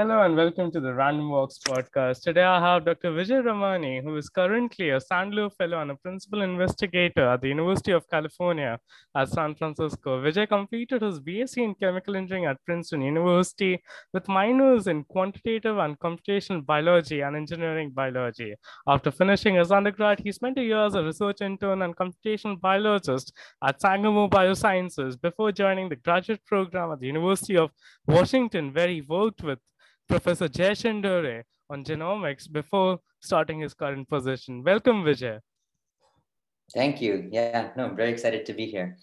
Hello and welcome to the Random Walks podcast. Today I have Dr. Vijay Ramani, who is currently a Sandler Fellow and a Principal Investigator at the University of California at San Francisco. Vijay completed his BSc in Chemical Engineering at Princeton University with minors in Quantitative and Computational Biology and Engineering Biology. After finishing his undergrad, he spent a year as a research intern and computational biologist at Sangamo Biosciences before joining the graduate program at the University of Washington, where he worked with Professor Jayashan Dore on genomics before starting his current position. Welcome, Vijay. Thank you. Yeah, no, I'm very excited to be here.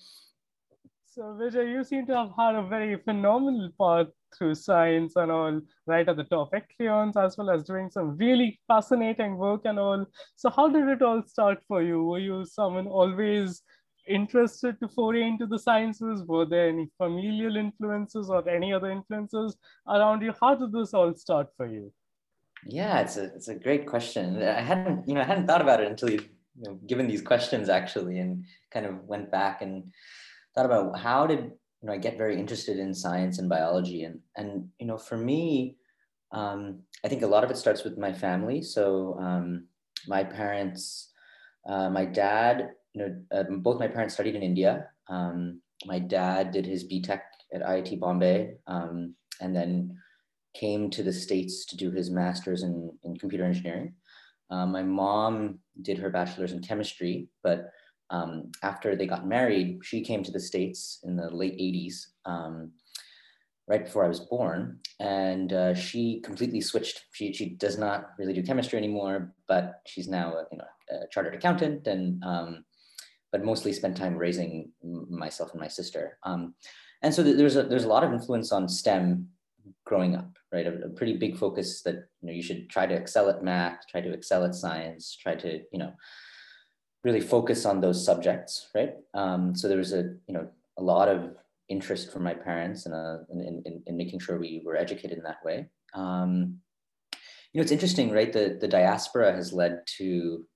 So, Vijay, you seem to have had a very phenomenal path through science and all, right at the top, Ecleons, as well as doing some really fascinating work and all. So, how did it all start for you? Were you someone always interested to foray into the sciences? Were there any familial influences or any other influences around you? How did this all start for you? Yeah, it's a it's a great question. I hadn't you know I hadn't thought about it until you, you know, given these questions actually, and kind of went back and thought about how did you know I get very interested in science and biology, and and you know for me, um, I think a lot of it starts with my family. So um, my parents, uh, my dad you know, uh, both my parents studied in India. Um, my dad did his BTech at IIT Bombay um, and then came to the States to do his master's in, in computer engineering. Uh, my mom did her bachelor's in chemistry, but um, after they got married, she came to the States in the late 80s, um, right before I was born. And uh, she completely switched. She, she does not really do chemistry anymore, but she's now a, you know, a chartered accountant and um, but mostly spent time raising myself and my sister. Um, and so there's a there's a lot of influence on STEM growing up, right? A, a, pretty big focus that you know you should try to excel at math, try to excel at science, try to you know really focus on those subjects, right? Um, so there was a you know a lot of interest from my parents in, in, in, in making sure we were educated in that way. Um, you know, it's interesting, right? The, the diaspora has led to,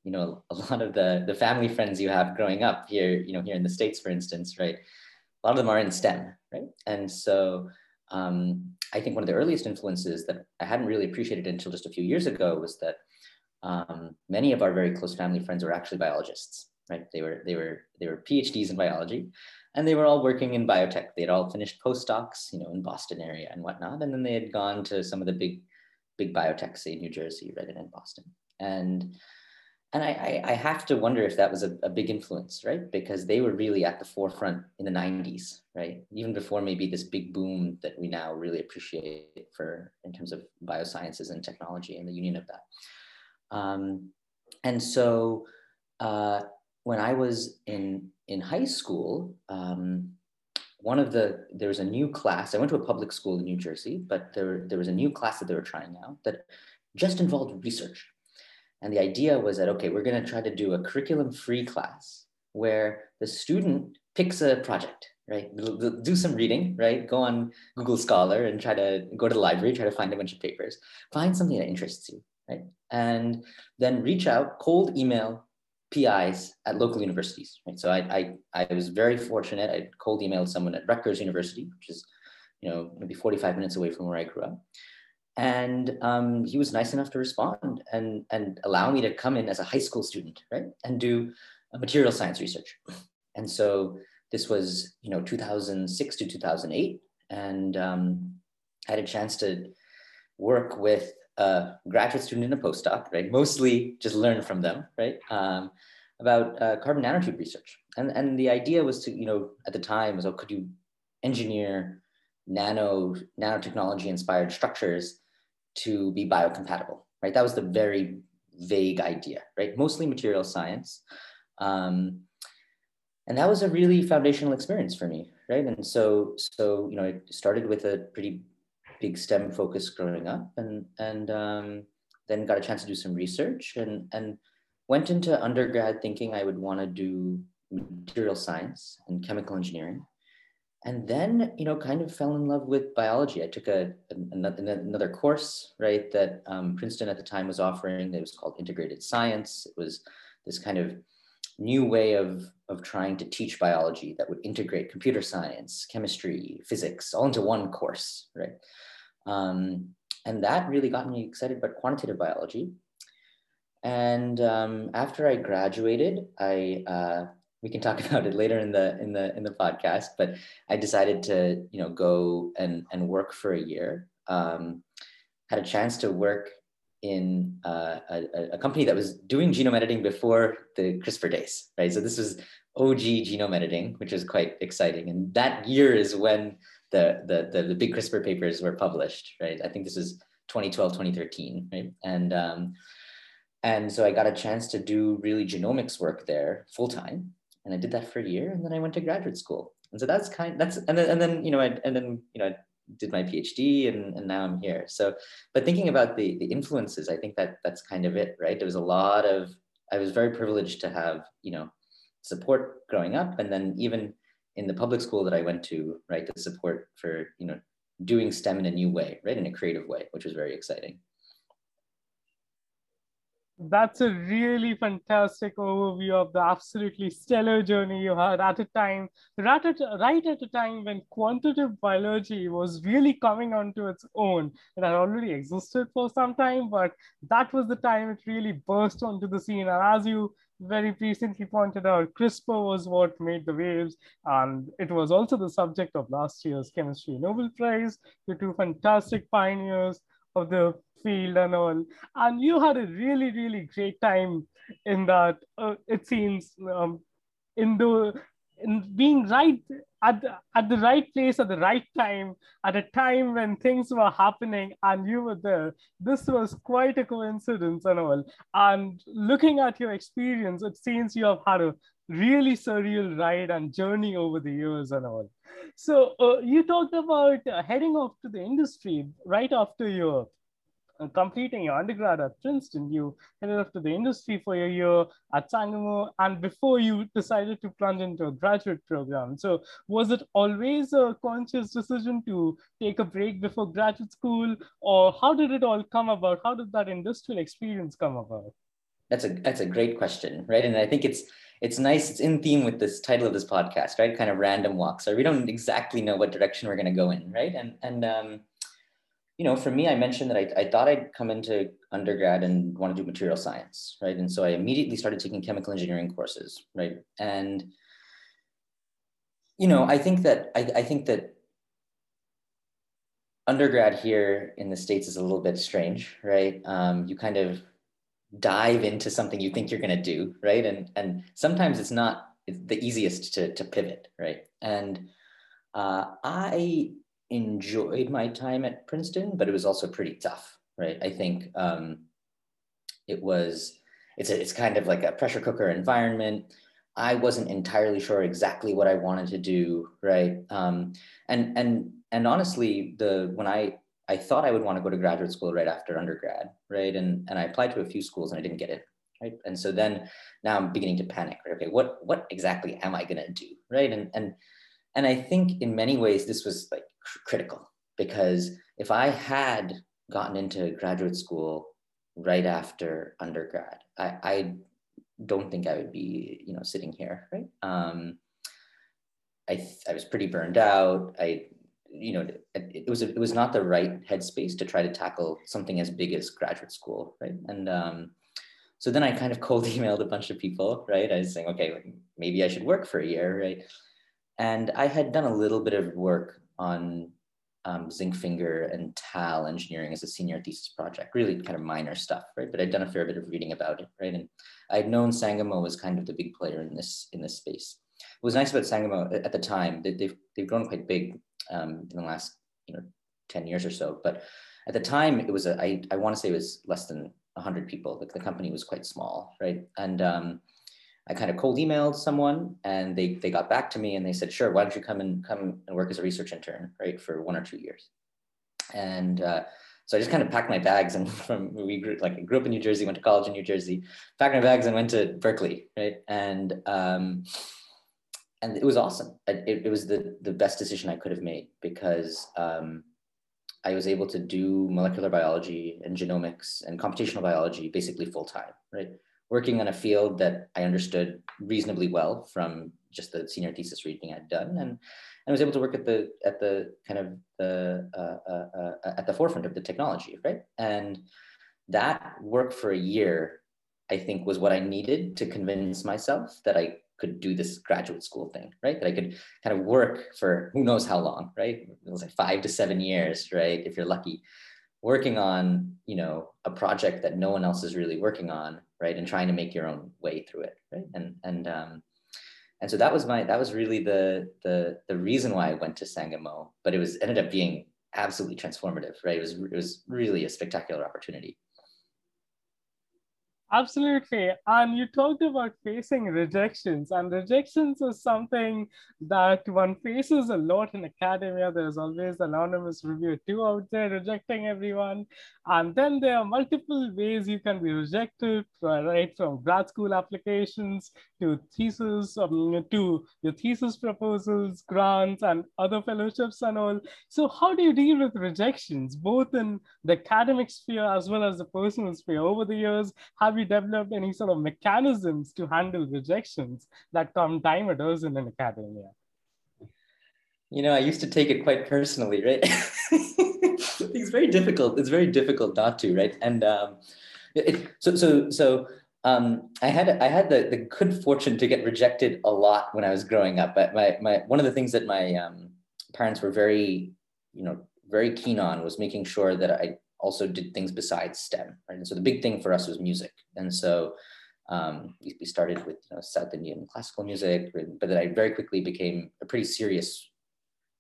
you know, a lot of the, the family friends you have growing up here, you know, here in the States, for instance, right? A lot of them are in STEM, right? And so um, I think one of the earliest influences that I hadn't really appreciated until just a few years ago was that um, many of our very close family friends were actually biologists, right? They were, they were, they were PhDs in biology and they were all working in biotech. They had all finished postdocs, you know, in Boston area and whatnot. And then they had gone to some of the big big biotech, say New Jersey, Reddit, and Boston. And and I, I have to wonder if that was a, a, big influence, right? Because they were really at the forefront in the 90s, right? Even before maybe this big boom that we now really appreciate for in terms of biosciences and technology and the union of that. Um, and so uh, when I was in in high school, um, one of the there was a new class. I went to a public school in New Jersey, but there there was a new class that they were trying out that just involved research. And the idea was that okay, we're going to try to do a curriculum-free class where the student picks a project, right? Do some reading, right? Go on Google Scholar and try to go to the library, try to find a bunch of papers, find something that interests you, right? And then reach out, cold email PIs at local universities. Right? So I, I, I was very fortunate. I cold emailed someone at Rutgers University, which is, you know, maybe 45 minutes away from where I grew up. And um, he was nice enough to respond and, and allow me to come in as a high school student, right? And do a material science research. And so this was, you know, 2006 to 2008. And um, I had a chance to work with a graduate student and a postdoc, right? Mostly just learn from them, right? Um, about uh, carbon nanotube research. And, and the idea was to, you know, at the time was, oh, could you engineer nano nanotechnology inspired structures to be biocompatible, right? That was the very vague idea, right? Mostly material science. Um, and that was a really foundational experience for me, right? And so, so you know, it started with a pretty big STEM focus growing up, and and um, then got a chance to do some research, and and went into undergrad thinking I would want to do material science and chemical engineering, and then you know kind of fell in love with biology. I took a, another course right that um, Princeton at the time was offering. It was called integrated science. It was this kind of new way of, of trying to teach biology that would integrate computer science, chemistry, physics all into one course, right? Um, and that really got me excited about quantitative biology. And um, after I graduated, I uh, we can talk about it later in the in the in the podcast. But I decided to you know go and and work for a year. Um, had a chance to work in uh, a, a, company that was doing genome editing before the CRISPR days, right? So this was OG genome editing, which was quite exciting. And that year is when the, the, the, the big CRISPR papers were published, right? I think this is 2012, 2013, right? And, um, and so I got a chance to do really genomics work there full time. And I did that for a year and then I went to graduate school. And so that's kind that's, and then, and then, you know, I, and then, you know, I did my PhD and, and now I'm here. So, but thinking about the, the influences, I think that that's kind of it, right? There was a lot of, I was very privileged to have, you know, support growing up. And then even in the public school that I went to, right, the support for, you know, doing STEM in a new way, right, in a creative way, which was very exciting. That's a really fantastic overview of the absolutely stellar journey you had at a time, right at, right at a time when quantitative biology was really coming onto its own. It had already existed for some time, but that was the time it really burst onto the scene. And as you very recently pointed out, CRISPR was what made the waves, and it was also the subject of last year's Chemistry Nobel Prize. The two fantastic pioneers of the field and all. And you had a really, really great time in that. Uh, it seems um, in the in being right at the, at the right place at the right time at a time when things were happening and you were there. This was quite a coincidence and all and looking at your experience it seems you have had a really surreal ride and journey over the years and all so uh, you talked about uh, heading off to the industry right after your completing your undergrad at Princeton, you headed off to the industry for a year at Sangamo, and before you decided to plunge into a graduate program. So, was it always a conscious decision to take a break before graduate school, or how did it all come about? How did that industrial experience come about? That's a that's a great question, right? And I think it's it's nice. It's in theme with this title of this podcast, right? Kind of random walks. So we don't exactly know what direction we're going to go in, right? And and um, you know, for me, I mentioned that I, I thought I'd come into undergrad and want to do material science, right? And so I immediately started taking chemical engineering courses, right? And, you know, I think that, I, I think that undergrad here in the States is a little bit strange, right? Um, you kind of dive into something you think you're going to do, right? And, and sometimes it's not the easiest to, to pivot, right? And uh, I enjoyed my time at Princeton, but it was also pretty tough, right? I think um, it was, it's, a, it's kind of like a pressure cooker environment. I wasn't entirely sure exactly what I wanted to do, right? Um, and and and honestly, the when I I thought I would want to go to graduate school right after undergrad, right? And and I applied to a few schools and I didn't get it, right? And so then now I'm beginning to panic, right? Okay, what what exactly am I gonna do, right? And and and I think in many ways this was like critical because if I had gotten into graduate school right after undergrad, I, I don't think I would be, you know, sitting here, right? Um, I, I was pretty burned out. I, you know, it, it was it was not the right headspace to try to tackle something as big as graduate school, right? And um, so then I kind of cold emailed a bunch of people, right? I was saying, okay, maybe I should work for a year, right? And I had done a little bit of work on um, zinc finger and TAL engineering as a senior thesis project, really kind of minor stuff, right? But I'd done a fair bit of reading about it, right? And I'd known Sangamo was kind of the big player in this in this space. What was nice about Sangamo at the time that they've they've grown quite big um, in the last you know 10 years or so. But at the time, it was a I, I want to say it was less than 100 people. Like the company was quite small, right? And um, I kind of cold emailed someone and they, they got back to me and they said, sure, why don't you come and come and work as a research intern, right, for one or two years. And uh, so I just kind of packed my bags and from, we grew, like grew up in New Jersey, went to college in New Jersey, packed my bags and went to Berkeley, right? And, um, and it was awesome. It, it was the, the best decision I could have made because um, I was able to do molecular biology and genomics and computational biology basically full time, right? Working on a field that I understood reasonably well from just the senior thesis reading I'd done, and and was able to work at the at the kind of the uh, uh, uh, at the forefront of the technology, right? And that work for a year, I think, was what I needed to convince myself that I could do this graduate school thing, right? That I could kind of work for who knows how long, right? It was like five to seven years, right? If you're lucky, working on, you know, a project that no one else is really working on, right? And trying to make your own way through it, right? And and um, and so that was my that was really the the the reason why I went to Sangamo, but it was ended up being absolutely transformative, right? It was it was really a spectacular opportunity. Absolutely. And you talked about facing rejections, and rejections is something that one faces a lot in academia. There's always anonymous review two out there rejecting everyone. And then there are multiple ways you can be rejected, right? From grad school applications to thesis, um, to your thesis proposals, grants, and other fellowships and all. So, how do you deal with rejections, both in the academic sphere as well as the personal sphere? Over the years, have you developed any sort of mechanisms to handle rejections that come time a dozen in academia? You know, I used to take it quite personally, right? it's very difficult. It's very difficult not to, right? And um, it, so, so, so um, I had I had the, the good fortune to get rejected a lot when I was growing up. But my my one of the things that my um, parents were very, you know, very keen on was making sure that I also did things besides STEM, right? And so the big thing for us was music. And so um, we started with you know, South Indian classical music, but then I very quickly became a pretty serious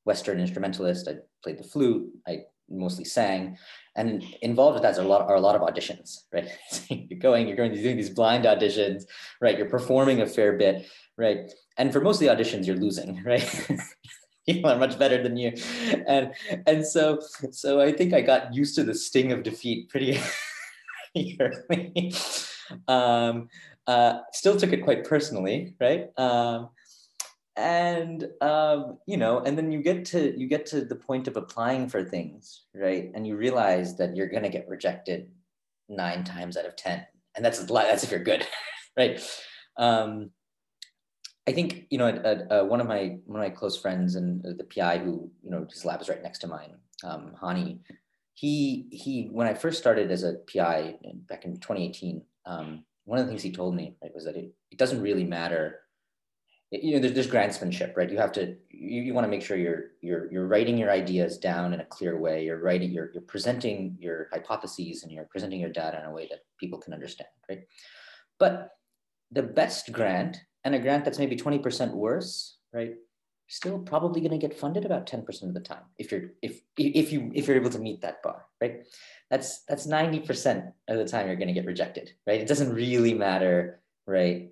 Western instrumentalist. I played the flute, I mostly sang, and involved with that are a lot, are a lot of auditions, right? you're going, you're going to doing these blind auditions, right? You're performing a fair bit, right? And for most of the auditions, you're losing, right? people are much better than you. And and so so i think i got used to the sting of defeat pretty early. Um uh still took it quite personally right? Um and um you know and then you get to you get to the point of applying for things right? And you realize that you're going to get rejected nine times out of ten. And that's that's if you're good right? Um I think you know one of my one of my close friends and the PI who you know his lab is right next to mine, um, Hani. He he when I first started as a PI back in 2018, um, one of the things he told me right, was that it, it doesn't really matter. It, you know, there's, there's grantsmanship, right? You have to you, you want to make sure you're you're you're writing your ideas down in a clear way. You're writing you're you're presenting your hypotheses and you're presenting your data in a way that people can understand, right? But the best grant and a grant that's maybe 20% worse, right? Still probably going to get funded about 10% of the time if you're if if you if you're able to meet that bar, right? That's that's 90% of the time you're going to get rejected, right? It doesn't really matter, right?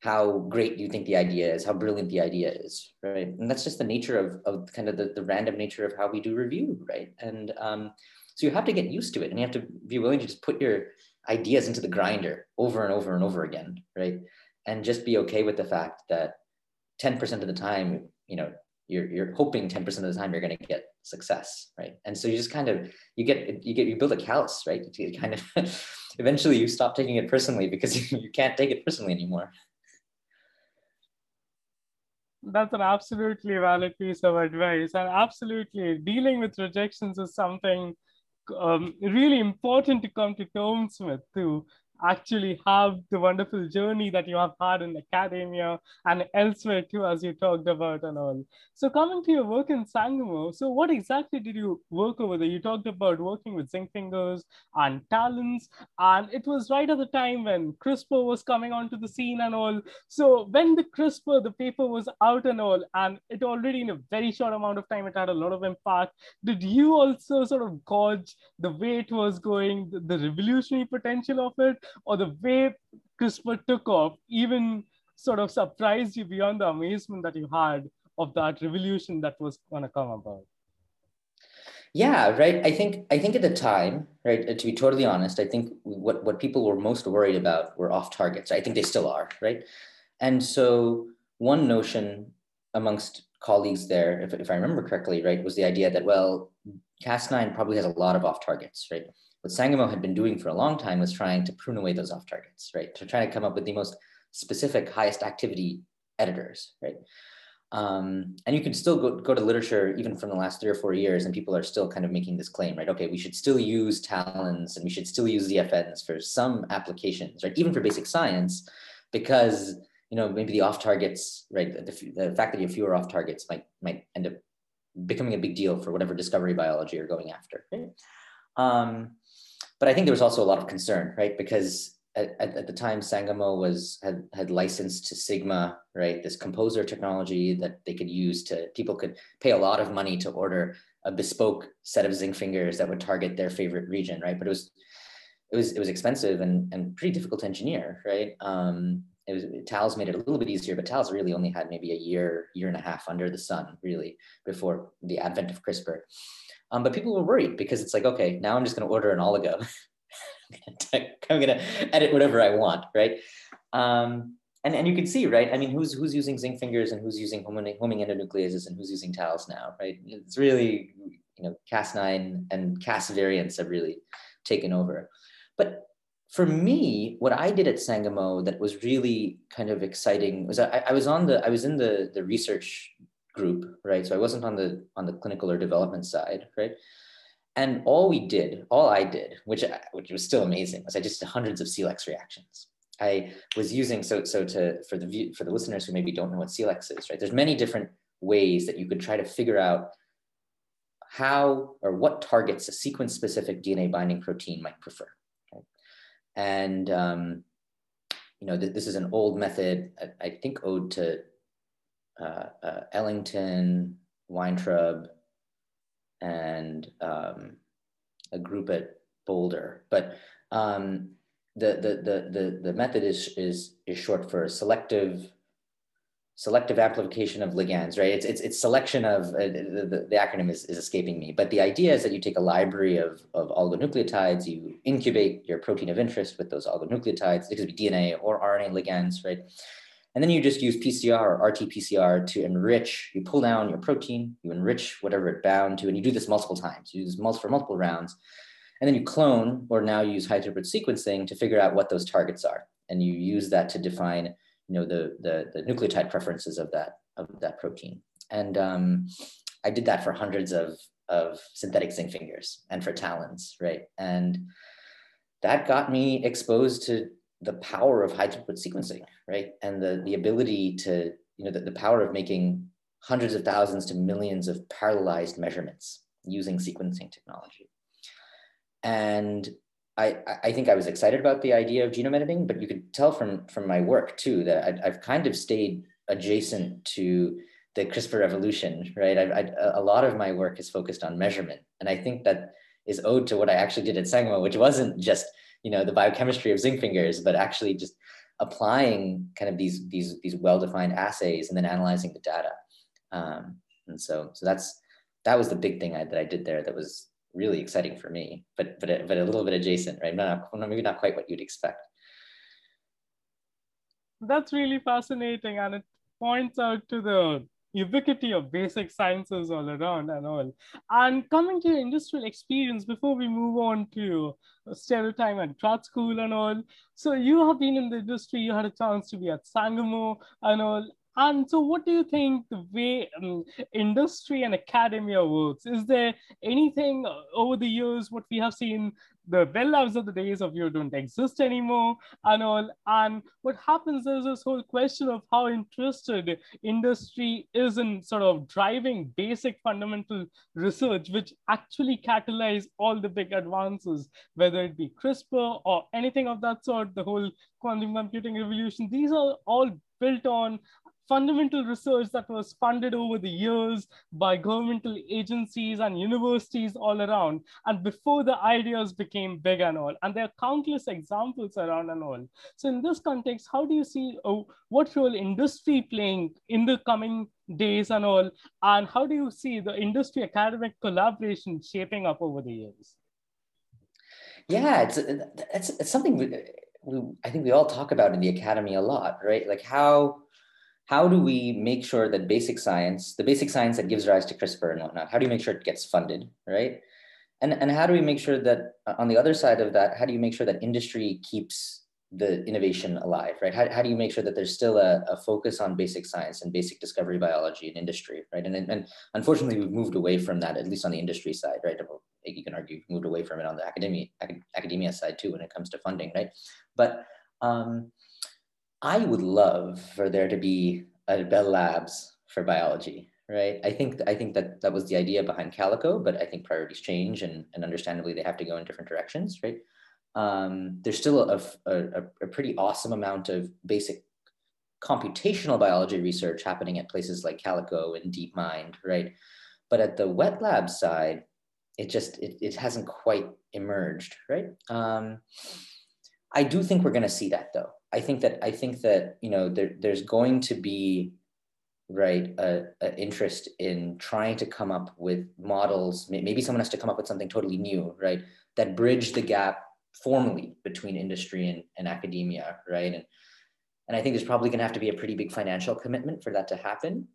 How great you think the idea is, how brilliant the idea is, right? And that's just the nature of, of kind of the, the random nature of how we do review, right? And um, so you have to get used to it and you have to be willing to just put your ideas into the grinder over and over and over again, right? And just be okay with the fact that 10% of the time, you know, you're, you're hoping 10% of the time you're going to get success, right? And so you just kind of, you get, you get, you build a callus, right? You kind of, eventually you stop taking it personally because you can't take it personally anymore. That's an absolutely valid piece of advice. And absolutely dealing with rejections is something um, really important to come to terms with too actually have the wonderful journey that you have had in academia and elsewhere too, as you talked about and all. So coming to your work in Sangamo, so what exactly did you work over there? You talked about working with zinc fingers and talons, and it was right at the time when CRISPR was coming onto the scene and all. So when the CRISPR, the paper was out and all, and it already in a very short amount of time, it had a lot of impact. Did you also sort of gauge the way it was going, the, the revolutionary potential of it? Or the way CRISPR took off even sort of surprised you beyond the amazement that you had of that revolution that was going to come about? Yeah, right. I think I think at the time, right, to be totally honest, I think what, what people were most worried about were off targets. I think they still are, right? And so one notion amongst colleagues there, if, if I remember correctly, right, was the idea that, well, Cas9 probably has a lot of off targets, right? What Sangamo had been doing for a long time was trying to prune away those off targets, right? To try to come up with the most specific, highest activity editors, right? Um, and you can still go, go to literature even from the last three or four years, and people are still kind of making this claim, right? Okay, we should still use talons and we should still use ZFNs for some applications, right? Even for basic science, because you know maybe the off targets, right? The, the fact that you have fewer off targets might might end up becoming a big deal for whatever discovery biology you're going after. Right? Um, but I think there was also a lot of concern, right? Because at, at, at, the time Sangamo was had, had licensed to Sigma, right? This composer technology that they could use to people could pay a lot of money to order a bespoke set of zinc fingers that would target their favorite region, right? But it was it was it was expensive and, and pretty difficult to engineer, right? Um, it was TALS made it a little bit easier, but TALS really only had maybe a year, year and a half under the sun, really, before the advent of CRISPR. Um, but people were worried because it's like, okay, now I'm just going to order an oligo I'm gonna edit whatever I want, right? Um, and, and you can see, right? I mean, who's who's using zinc fingers and who's using homing, homing endonucleases and who's using TALs now, right? It's really, you know, Cas9 and Cas variants have really taken over. But for me, what I did at Sangamo that was really kind of exciting was I, I was on the I was in the the research group, right? So I wasn't on the on the clinical or development side, right? And all we did, all I did, which which was still amazing, was I just did hundreds of Celex reactions. I was using so so to for the view for the listeners who maybe don't know what Celex is, right? There's many different ways that you could try to figure out how or what targets a sequence specific DNA binding protein might prefer. Okay? And um, you know, th this is an old method, I, I think owed to uh, uh, Ellington, Weintraub, and um, a group at Boulder. But um, the, the, the, the, the method is, is, is short for selective selective amplification of ligands, right? It's, it's, it's selection of, uh, the, the, acronym is, is escaping me, but the idea is that you take a library of, of oligonucleotides, you incubate your protein of interest with those oligonucleotides, it could be DNA or RNA ligands, right? And then you just use PCR or RT-PCR to enrich, you pull down your protein, you enrich whatever it bound to, and you do this multiple times. You do this for multiple rounds. And then you clone or now use high throughput sequencing to figure out what those targets are. And you use that to define you know, the, the, the nucleotide preferences of that, of that protein. And um, I did that for hundreds of, of synthetic zinc fingers and for talons, right? And that got me exposed to the power of high throughput sequencing, right? And the, the ability to, you know, the, the power of making hundreds of thousands to millions of parallelized measurements using sequencing technology. And I, I think I was excited about the idea of genome editing, but you could tell from, from my work too that I, have kind of stayed adjacent to the CRISPR revolution, right? I, I, a lot of my work is focused on measurement. And I think that is owed to what I actually did at Sangamo, which wasn't just you know the biochemistry of zinc fingers, but actually just applying kind of these these these well-defined assays and then analyzing the data. Um, and so so that's that was the big thing I, that I did there that was really exciting for me, but but but a little bit adjacent, right? Not, maybe not quite what you'd expect. That's really fascinating, and it points out to the ubiquity of basic sciences all around and all. And coming to industrial experience before we move on to stereotype and grad school and all. So you have been in the industry, you had a chance to be at Sangamo and all. And so, what do you think the way um, industry and academia works? Is there anything over the years what we have seen the Bell Labs of the days of you don't exist anymore and all. And what happens is this whole question of how interested industry is in sort of driving basic fundamental research, which actually catalyze all the big advances, whether it be CRISPR or anything of that sort, the whole quantum computing revolution. These are all built on fundamental research that was funded over the years by governmental agencies and universities all around. And before the ideas became big and all, and there are countless examples around and all. So in this context, how do you see oh, what role industry playing in the coming days and all, and how do you see the industry academic collaboration shaping up over the years? Yeah, it's it's, it's something we, we, I think we all talk about in the academy a lot, right? Like how how do we make sure that basic science, the basic science that gives rise to CRISPR and whatnot, how do you make sure it gets funded, right? And, and how do we make sure that uh, on the other side of that, how do you make sure that industry keeps the innovation alive, right? How, how do you make sure that there's still a, a focus on basic science and basic discovery biology and industry, right? And, and unfortunately, we've moved away from that, at least on the industry side, right? You can argue moved away from it on the academia, academia side too when it comes to funding, right? But um, I would love for there to be a Bell Labs for biology, right? I think I think that that was the idea behind Calico, but I think priorities change, and, and understandably they have to go in different directions, right? Um, there's still a, a, a pretty awesome amount of basic computational biology research happening at places like Calico and DeepMind, right? But at the wet lab side, it just it, it hasn't quite emerged, right? Um, I do think we're going to see that though. I think that I think that you know there, there's going to be right a, a, interest in trying to come up with models. Maybe someone has to come up with something totally new, right? That bridge the gap formally between industry and, and academia, right? And and I think there's probably going to have to be a pretty big financial commitment for that to happen.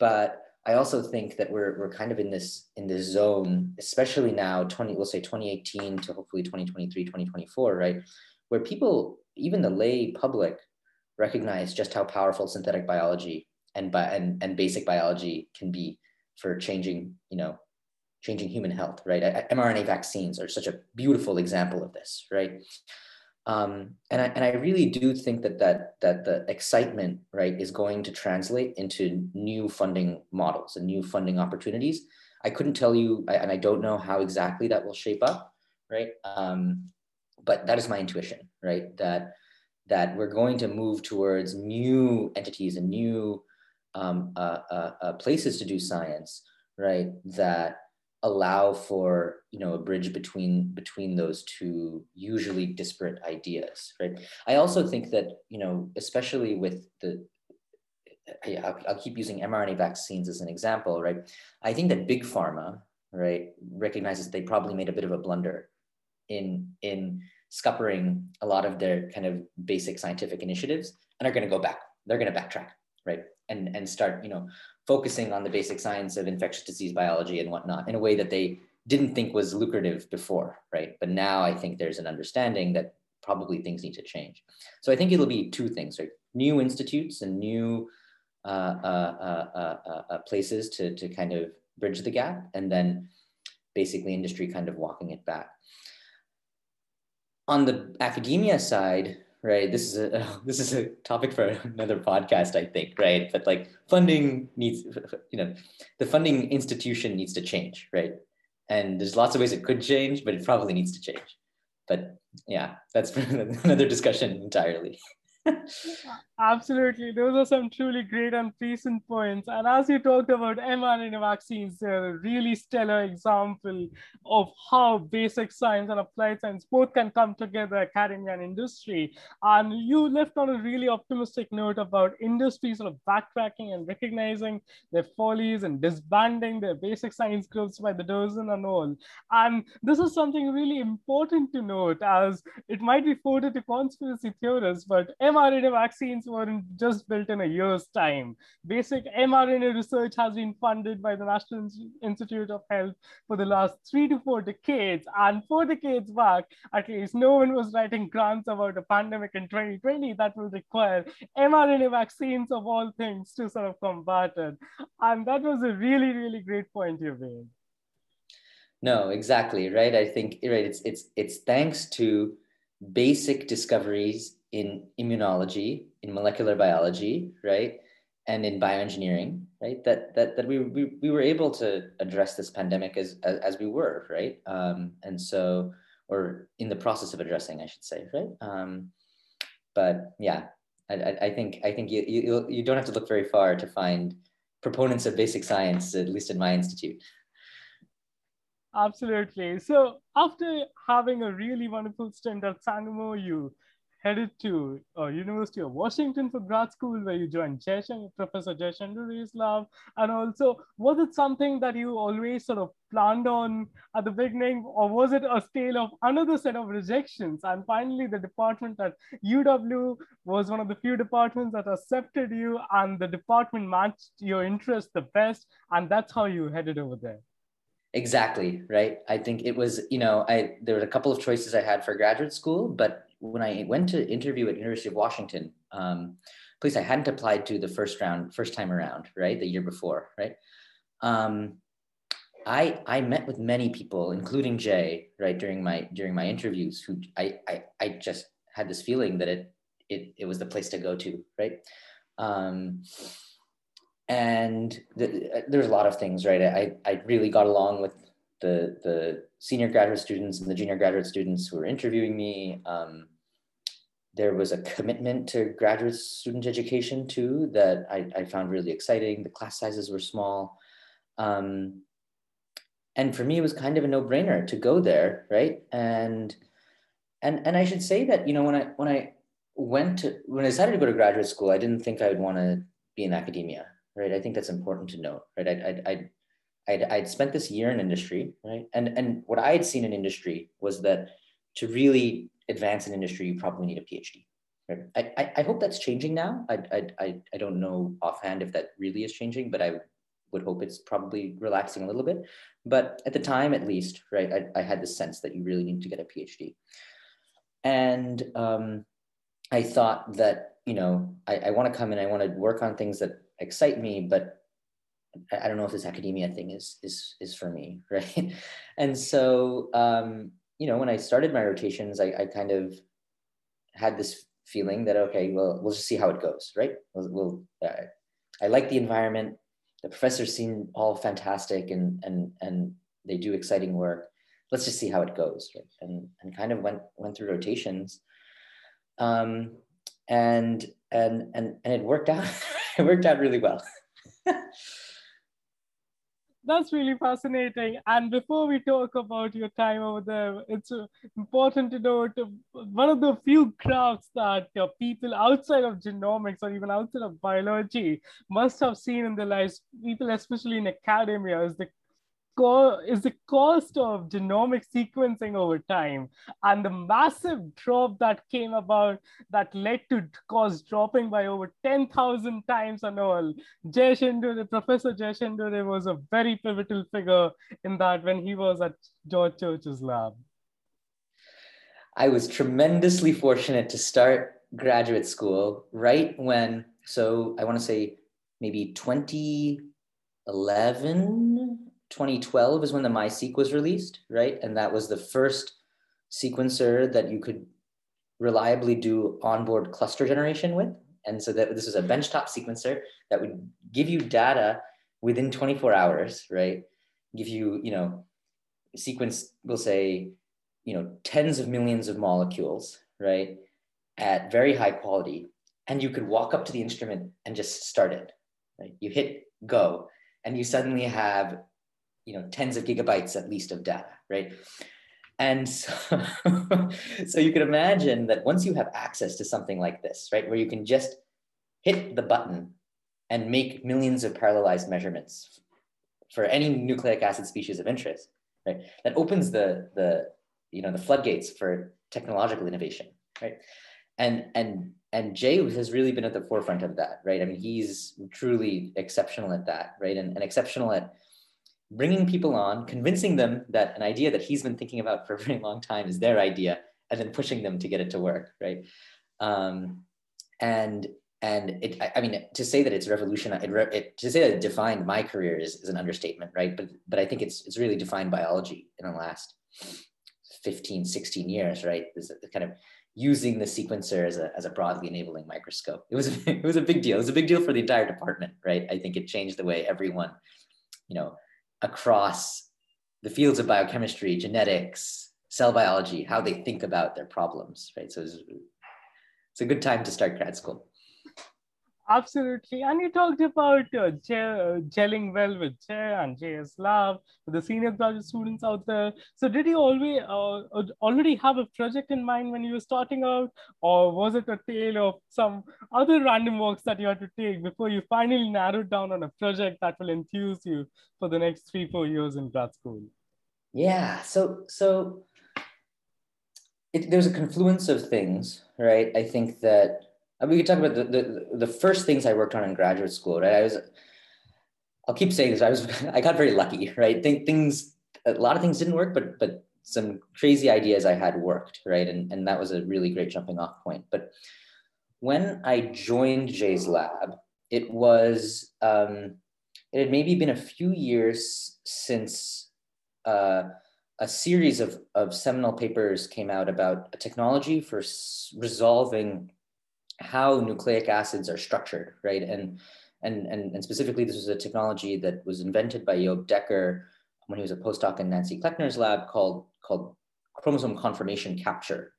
But I also think that we're we're kind of in this in this zone, especially now, 20, we'll say 2018 to hopefully 2023, 2024, right? Where people even the lay public recognize just how powerful synthetic biology and, bi- and, and basic biology can be for changing, you know, changing human health, right? mRNA vaccines are such a beautiful example of this, right? Um, and I and I really do think that that that the excitement, right, is going to translate into new funding models and new funding opportunities. I couldn't tell you, and I don't know how exactly that will shape up, right? Um, but that is my intuition, right? That that we're going to move towards new entities and new um, uh, uh, uh, places to do science, right? That allow for you know a bridge between between those two usually disparate ideas, right? I also think that you know, especially with the I'll, I'll keep using mRNA vaccines as an example, right? I think that big pharma, right, recognizes they probably made a bit of a blunder in in scuppering a lot of their kind of basic scientific initiatives and are going to go back. They're going to backtrack, right? And and start, you know, focusing on the basic science of infectious disease biology and whatnot in a way that they didn't think was lucrative before, right? But now I think there's an understanding that probably things need to change. So I think it'll be two things, right? New institutes and new uh, uh, uh, uh places to, to kind of bridge the gap, and then basically industry kind of walking it back on the academia side, right? This is a this is a topic for another podcast, I think, right? But like funding needs, you know, the funding institution needs to change, right? And there's lots of ways it could change, but it probably needs to change. But yeah, that's another discussion entirely. Absolutely. Those are some truly great and recent points. And as you talked about mRNA vaccines, they're a really stellar example of how basic science and applied science both can come together, academia and industry. And you left on a really optimistic note about industry sort of backtracking and recognizing their follies and disbanding their basic science groups by the dozen and all. And this is something really important to note as it might be quoted to conspiracy theorists, but mRNA vaccines weren't just built in a year's time. Basic mRNA research has been funded by the National Institute of Health for the last three to four decades. And four decades back, at least, no one was writing grants about a pandemic in 2020 that will require mRNA vaccines of all things to sort of combat it. And that was a really, really great point you made. No, exactly right. I think right. It's it's it's thanks to basic discoveries in immunology, in molecular biology, right, and in bioengineering, right, that that that we we, we were able to address this pandemic as as, as we were, right, um, and so or in the process of addressing, I should say, right. Um, but yeah, I, I think I think you, you you don't have to look very far to find proponents of basic science, at least in my institute. Absolutely. So after having a really wonderful stint at Sangamo, you headed to uh, University of Washington for grad school, where you joined Jayashankar, Professor Jayashankar lab. And also, was it something that you always sort of planned on at the beginning, or was it a tale of another set of rejections? And finally, the department at UW was one of the few departments that accepted you, and the department matched your interest the best, and that's how you headed over there. Exactly right. I think it was, you know, I there were a couple of choices I had for graduate school, but when I went to interview at University of Washington, um, place I hadn't applied to the first round, first time around, right, the year before, right. Um, I I met with many people, including Jay, right during my during my interviews, who I I, I just had this feeling that it it it was the place to go to, right? Um, and the, there's a lot of things, right? I I really got along with the the senior graduate students and the junior graduate students who were interviewing me. Um, there was a commitment to graduate student education too that I, I found really exciting. The class sizes were small. Um, and for me, it was kind of a no brainer to go there. Right. And, and, and I should say that, you know, when I, when I went to, when I decided to go to graduate school, I didn't think I would want to be in academia. Right. I think that's important to note. Right. I, I, I I'd, I'd spent this year in industry, right? And, and what I had seen in industry was that to really advance an industry, you probably need a PhD. Right? I, I, I hope that's changing now. I, I, I, don't know offhand if that really is changing, but I would hope it's probably relaxing a little bit. But at the time, at least, right, I, I had the sense that you really need to get a PhD. And um, I thought that, you know, I, I want to come in, I want to work on things that excite me, but I don't know if this academia thing is is is for me, right? And so um, you know, when I started my rotations, I, I kind of had this feeling that okay, well, we'll just see how it goes, right? We'll, we'll uh, I like the environment. The professors seem all fantastic, and and and they do exciting work. Let's just see how it goes, right? And and kind of went went through rotations, um, and and and and it worked out. it worked out really well. that's really fascinating. And before we talk about your time over there, it's important to note one of the few crafts that uh, people outside of genomics or even outside of biology must have seen in their lives, people especially in academia, is the co- is the cost of genomic sequencing over time and the massive drop that came about that led to cost dropping by over 10,000 times and all. Jay Shindure, Professor Jay Shindure was a very pivotal figure in that when he was at George Church's lab. I was tremendously fortunate to start graduate school right when, so I want to say maybe 2011 2012 is when the MySeq was released, right? And that was the first sequencer that you could reliably do onboard cluster generation with. And so that this was a benchtop sequencer that would give you data within 24 hours, right? Give you, you know, sequence, we'll say, you know, tens of millions of molecules, right? At very high quality. And you could walk up to the instrument and just start it, right? You hit go and you suddenly have you know tens of gigabytes at least of data right? And so, so you can imagine that once you have access to something like this right where you can just hit the button and make millions of parallelized measurements for any nucleic acid species of interest right that opens the the you know the floodgates for technological innovation right? And and and jay has really been at the forefront of that right? I mean he's truly exceptional at that right? And, and exceptional at bringing people on, convincing them that an idea that he's been thinking about for a very long time is their idea, and then pushing them to get it to work, right? Um, and and it, I, I, mean, to say that it's revolutionized, it, it, to say that it defined my career is, is an understatement, right? But but I think it's it's really defined biology in the last 15, 16 years, right? This kind of using the sequencer as a, as a broadly enabling microscope. It was it was a big deal. It was a big deal for the entire department, right? I think it changed the way everyone, you know, across the fields of biochemistry, genetics, cell biology, how they think about their problems, right? So it's, a good time to start grad school. Absolutely. And you talked about uh, gelling well with Jay and lab, with the senior graduate students out there. So did you always uh, uh, already have a project in mind when you were starting out? Or was it a tale of some other random walks that you had to take before you finally narrowed down on a project that will enthuse you for the next three, four years in grad school? Yeah. So, so it, there's a confluence of things, right? I think that I mean, we could talk about the, the, the first things I worked on in graduate school, right? I was, I'll keep saying this. I was, I got very lucky, right? Th- things, a lot of things didn't work, but, but some crazy ideas I had worked, right? And, and that was a really great jumping off point. But when I joined Jay's lab, it was, um, it had maybe been a few years since uh, a series of, of seminal papers came out about a technology for s- resolving how nucleic acids are structured, right? And, and, and, and specifically, this was a technology that was invented by Job Dekker when he was a postdoc in Nancy Kleckner's lab called, called chromosome conformation capture.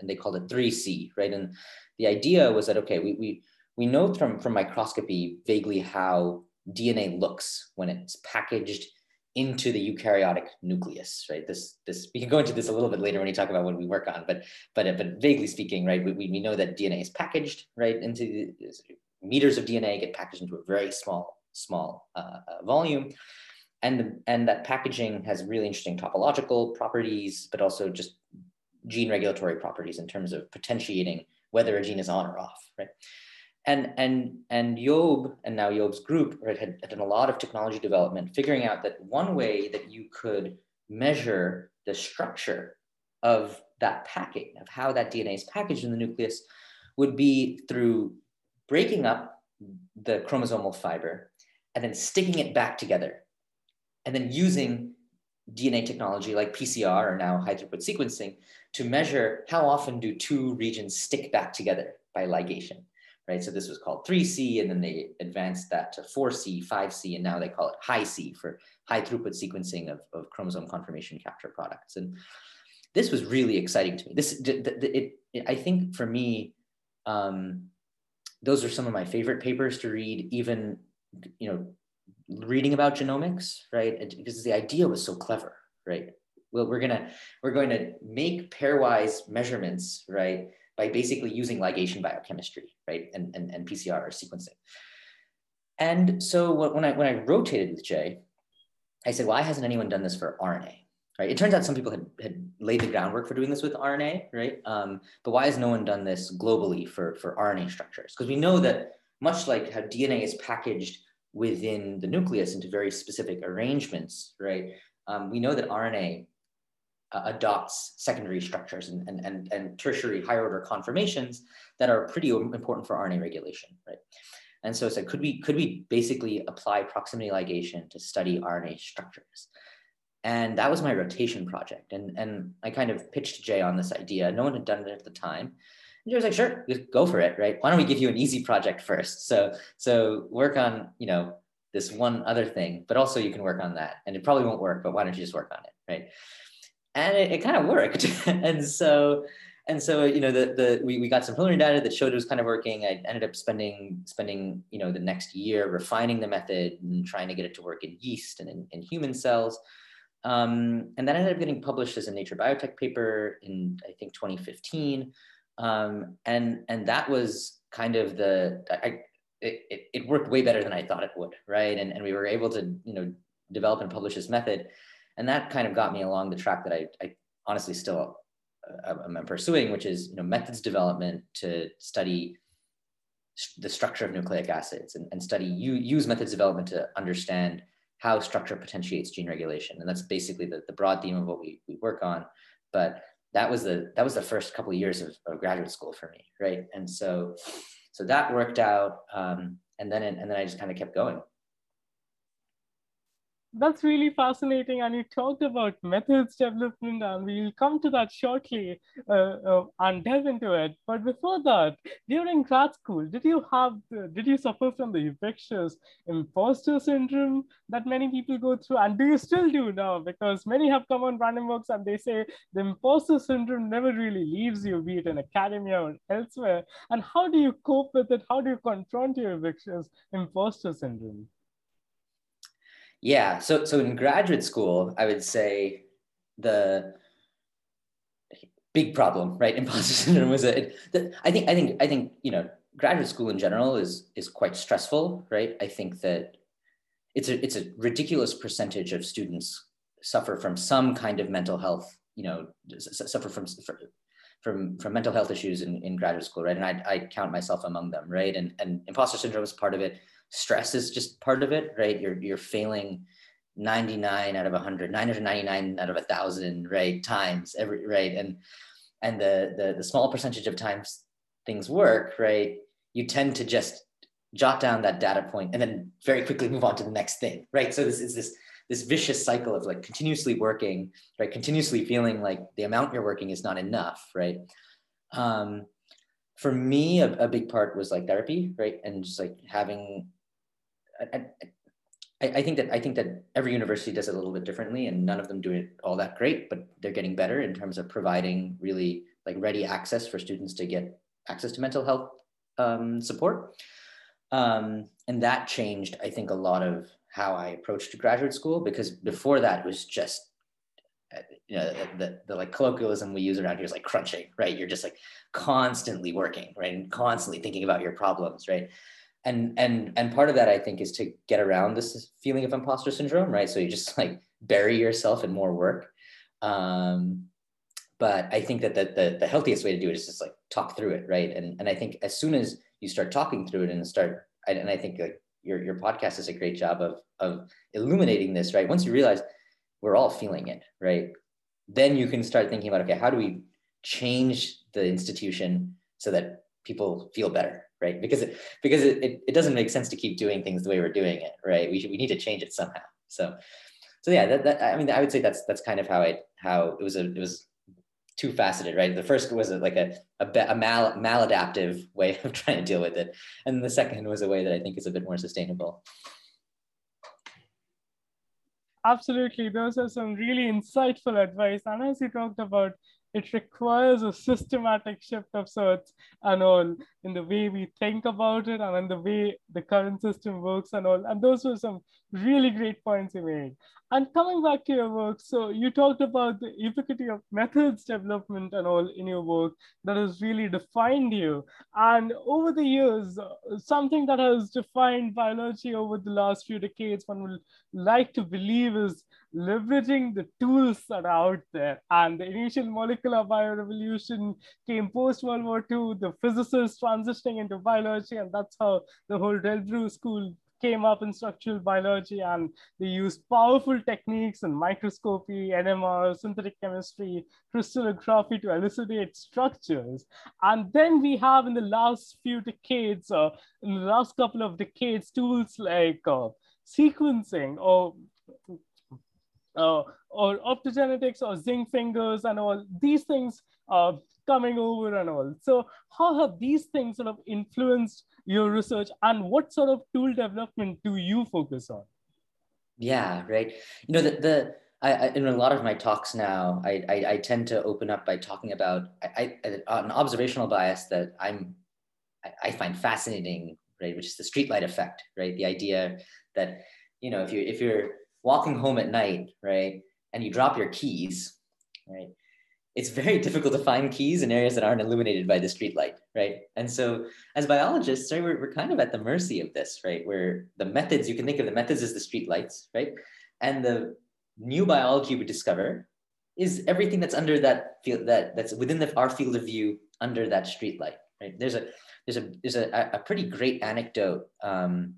And they called it 3C, right? And the idea was that, okay, we, we, we know from, from microscopy vaguely how DNA looks when it's packaged into the eukaryotic nucleus, right? This, this we can go into this a little bit later when you talk about what we work on, but but but vaguely speaking, right? We, we know that DNA is packaged right into the, meters of DNA get packaged into a very small small uh, uh, volume, and the, and that packaging has really interesting topological properties, but also just gene regulatory properties in terms of potentiating whether a gene is on or off, right? And and and Job and now Job's group right, had, had, done a lot of technology development, figuring out that one way that you could measure the structure of that packing, of how that DNA is packaged in the nucleus, would be through breaking up the chromosomal fiber and then sticking it back together, and then using DNA technology like PCR or now high throughput sequencing to measure how often do two regions stick back together by ligation right? So this was called 3C, and then they advanced that to 4C, 5C, and now they call it Hi-C for high throughput sequencing of, of chromosome conformation capture products. And this was really exciting to me. This, it, it, I think for me, um, those are some of my favorite papers to read, even, you know, reading about genomics, right? Because the idea was so clever, right? Well, we're gonna, we're going to make pairwise measurements, right? By basically using ligation biochemistry, right? And, and, and PCR or sequencing. And so when I, when I rotated with Jay, I said, why hasn't anyone done this for RNA? Right? It turns out some people had, had laid the groundwork for doing this with RNA, right? Um, but why has no one done this globally for, for RNA structures? Because we know that much like how DNA is packaged within the nucleus into very specific arrangements, right? Um, we know that RNA uh, adopts secondary structures and, and, and, and tertiary higher order conformations that are pretty important for RNA regulation, right? And so, so could we could we basically apply proximity ligation to study RNA structures? And that was my rotation project. And, and I kind of pitched Jay on this idea. No one had done it at the time. And Jay was like, sure, just go for it, right? Why don't we give you an easy project first? So, so work on, you know, this one other thing, but also you can work on that. And it probably won't work, but why don't you just work on it, right? And it, it kind of worked. and so, and so, you know, the, the, we, we got some preliminary data that showed it was kind of working. I ended up spending, spending, you know, the next year refining the method and trying to get it to work in yeast and in, in human cells. Um, and that ended up getting published as a Nature Biotech paper in, I think, 2015. Um, and, and that was kind of the, I, it, it, worked way better than I thought it would, right? And, and we were able to, you know, develop and publish this method and that kind of got me along the track that I, I honestly still uh, am pursuing, which is you know methods development to study the structure of nucleic acids and, and study you use methods development to understand how structure potentiates gene regulation. And that's basically the, the broad theme of what we, we work on. But that was the that was the first couple of years of, of graduate school for me right? And so so that worked out um, and then and then i just kind of kept going that's really fascinating. And you talked about methods development, and we'll come to that shortly uh, uh, and delve into it. But before that, during grad school, did you have did you suffer from the infectious imposter syndrome that many people go through, and do you still do now? Because many have come on Random Walks and they say the imposter syndrome never really leaves you, be it in academia or elsewhere. And how do you cope with it? How do you confront your infectious imposter syndrome? Yeah. So so in graduate school, I would say the big problem, right? Imposter syndrome was a. The, I think I think I think you know graduate school in general is is quite stressful, right? I think that it's a it's a ridiculous percentage of students suffer from some kind of mental health, you know, suffer from from from mental health issues in, in graduate school, right? And I, I count myself among them, right? And and imposter syndrome is part of it stress is just part of it, right? You're you're failing 99 out of 100 999 out of a thousand right times every right? And and the, the the small percentage of times things work right? You tend to just jot down that data point and then very quickly move on to the next thing right? So this is this this vicious cycle of like continuously working right? Continuously feeling like the amount you're working is not enough right? Um for me a, a big part was like therapy right? And just like having I, I, think that I think that every university does it a little bit differently, and none of them do it all that great, but they're getting better in terms of providing really like ready access for students to get access to mental health um, support. Um, and that changed, I think, a lot of how I approached graduate school because before that was just uh, you know the, the, the, like colloquialism we use around here is like crunching right? You're just like constantly working right? And constantly thinking about your problems right and and and part of that i think is to get around this feeling of imposter syndrome right? So you just like bury yourself in more work. Um, but i think that the, the, the healthiest way to do it is just like talk through it right? And and i think as soon as you start talking through it and start and i think like your your podcast does a great job of of illuminating this right? Once you realize we're all feeling it right? Then you can start thinking about okay how do we change the institution so that people feel better right? Because it, because it, it, it, doesn't make sense to keep doing things the way we're doing it, right? We should, we need to change it somehow. So, so yeah, that, that I mean, I would say that's that's kind of how I how it was a it was two faceted, right? The first was a, like a a, a mal, maladaptive way of trying to deal with it, and the second was a way that I think is a bit more sustainable. Absolutely, those are some really insightful advice. And as you talked about it requires a systematic shift of sorts and all in the way we think about it and in the way the current system works and all. And those were some really great points you made. And coming back to your work, so you talked about the ubiquity of methods development and all in your work that has really defined you. And over the years, uh, something that has defined biology over the last few decades, one would like to believe is leveraging the tools that are out there. And the initial molecular biorevolution came post World War II, the physicists transitioning into biology, and that's how the whole Delbruck school came up in structural biology and they used powerful techniques in microscopy, NMR, synthetic chemistry, crystallography to elucidate structures. And then we have in the last few decades, uh, in the last couple of decades, tools like uh, sequencing or uh, or optogenetics or zinc fingers and all these things uh, coming over and all. So how have these things sort of influenced your research and what sort of tool development do you focus on? Yeah, right. You know, the, the I, I, in a lot of my talks now, I, I, I tend to open up by talking about I, I, an observational bias that I'm I, find fascinating, right? Which is the streetlight effect, right? The idea that you know if you if you're walking home at night, right, and you drop your keys, right, it's very difficult to find keys in areas that aren't illuminated by the streetlight, right? And so as biologists, right, we're, we're kind of at the mercy of this, right? Where the methods, you can think of the methods as the streetlights, right? And the new biology we discover is everything that's under that field, that that's within the, our field of view under that streetlight, right? There's a, there's a, there's a, a pretty great anecdote um,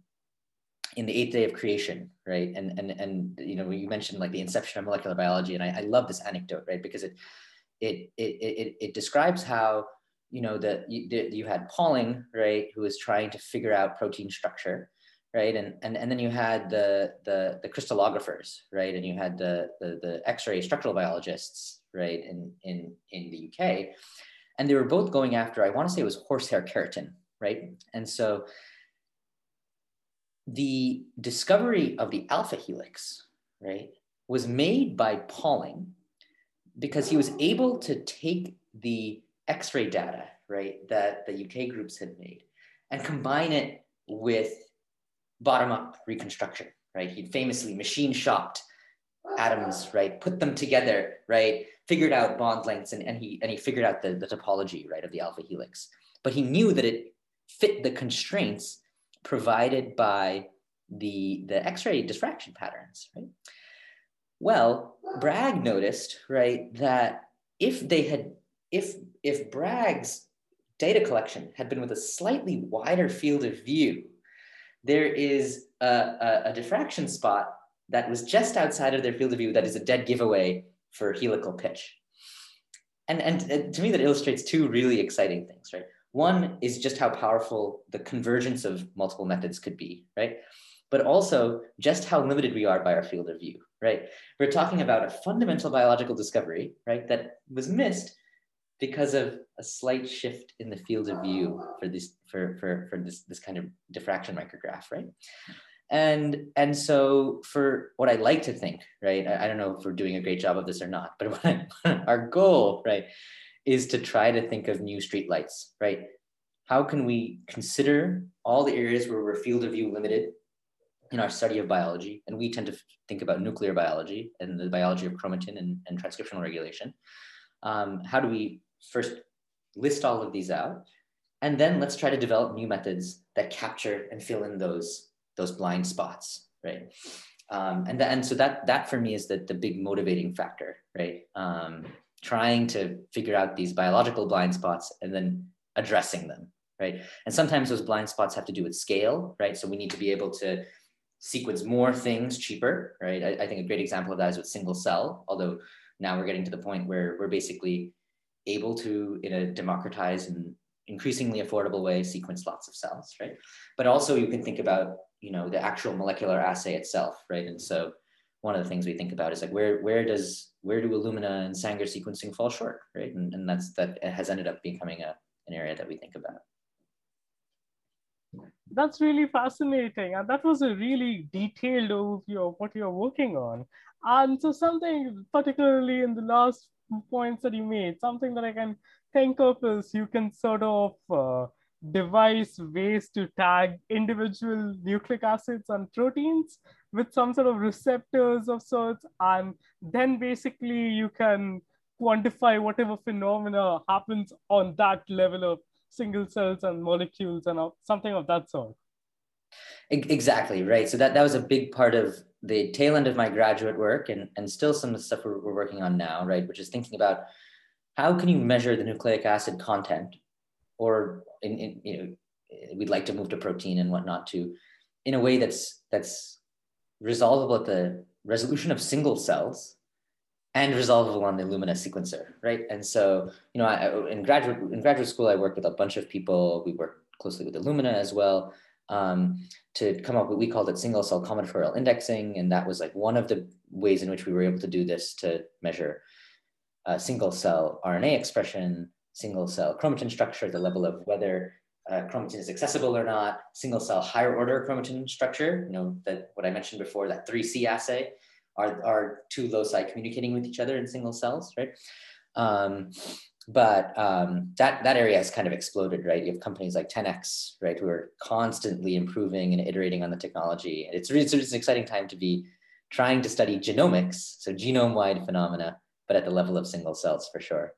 in the eighth day of creation, right? And and and you know, you mentioned like the inception of molecular biology, and I, I love this anecdote, right? Because it it it it, it describes how you know that you, you had Pauling, right, who was trying to figure out protein structure, right, and and and then you had the the the crystallographers, right, and you had the the, the X-ray structural biologists, right, in in in the UK, and they were both going after I want to say it was horsehair keratin, right, and so the discovery of the alpha helix, right, was made by Pauling because he was able to take the X-ray data, right, that the UK groups had made and combine it with bottom-up reconstruction, right? He famously machine shopped atoms, right, put them together, right, figured out bond lengths and, and he and he figured out the, the topology, right, of the alpha helix. But he knew that it fit the constraints provided by the, the X-ray diffraction patterns, right? Well, Bragg noticed, right, that if they had, if if Bragg's data collection had been with a slightly wider field of view, there is a, a, a diffraction spot that was just outside of their field of view that is a dead giveaway for helical pitch. And, and, and to me, that illustrates two really exciting things, right? One is just how powerful the convergence of multiple methods could be, right? But also just how limited we are by our field of view, right? We're talking about a fundamental biological discovery, right, that was missed because of a slight shift in the field of view for this for, for, for this, this kind of diffraction micrograph, right? And and so for what I like to think, right? I, I don't know if we're doing a great job of this or not, but I, our goal, right, is to try to think of new streetlights, right? How can we consider all the areas where we're field of view limited in our study of biology? And we tend to think about nuclear biology and the biology of chromatin and, and transcriptional regulation. Um, how do we first list all of these out? And then let's try to develop new methods that capture and fill in those, those blind spots, right? Um, and, the, and so that, that for me is the, the big motivating factor, right? Um, trying to figure out these biological blind spots and then addressing them, right? And sometimes those blind spots have to do with scale, right? So we need to be able to sequence more things cheaper, right? I, I think a great example of that is with single cell, although now we're getting to the point where we're basically able to, in a democratized and increasingly affordable way, sequence lots of cells, right? But also you can think about, you know, the actual molecular assay itself, right? And so one of the things we think about is like where where does where do Illumina and Sanger sequencing fall short, right? And, and that's that has ended up becoming a, an area that we think about. That's really fascinating. And that was a really detailed overview of what you're working on. And so something particularly in the last points that you made, something that I can think of is you can sort of uh, devise ways to tag individual nucleic acids and proteins with some sort of receptors of sorts. And then basically you can quantify whatever phenomena happens on that level of single cells and molecules and something of that sort. Exactly, right. So that, that was a big part of the tail end of my graduate work and, and still some of the stuff we're, we're working on now, right? Which is thinking about how can you measure the nucleic acid content or in, in, you know, we'd like to move to protein and whatnot too, in a way that's that's resolvable at the resolution of single cells and resolvable on the Illumina sequencer, right? And so, you know, I, in graduate in graduate school, I worked with a bunch of people. We worked closely with Illumina as well um, to come up with. We called it single cell combinatorial indexing, and that was like one of the ways in which we were able to do this to measure uh, single cell RNA expression, single cell chromatin structure the level of whether uh, chromatin is accessible or not, single cell higher order chromatin structure, you know, that what I mentioned before, that 3C assay, are, are two loci communicating with each other in single cells, right? Um, but um, that, that area has kind of exploded, right? You have companies like 10x, right, who are constantly improving and iterating on the technology. It's, really, it's an exciting time to be trying to study genomics, so genome-wide phenomena, but at the level of single cells for sure.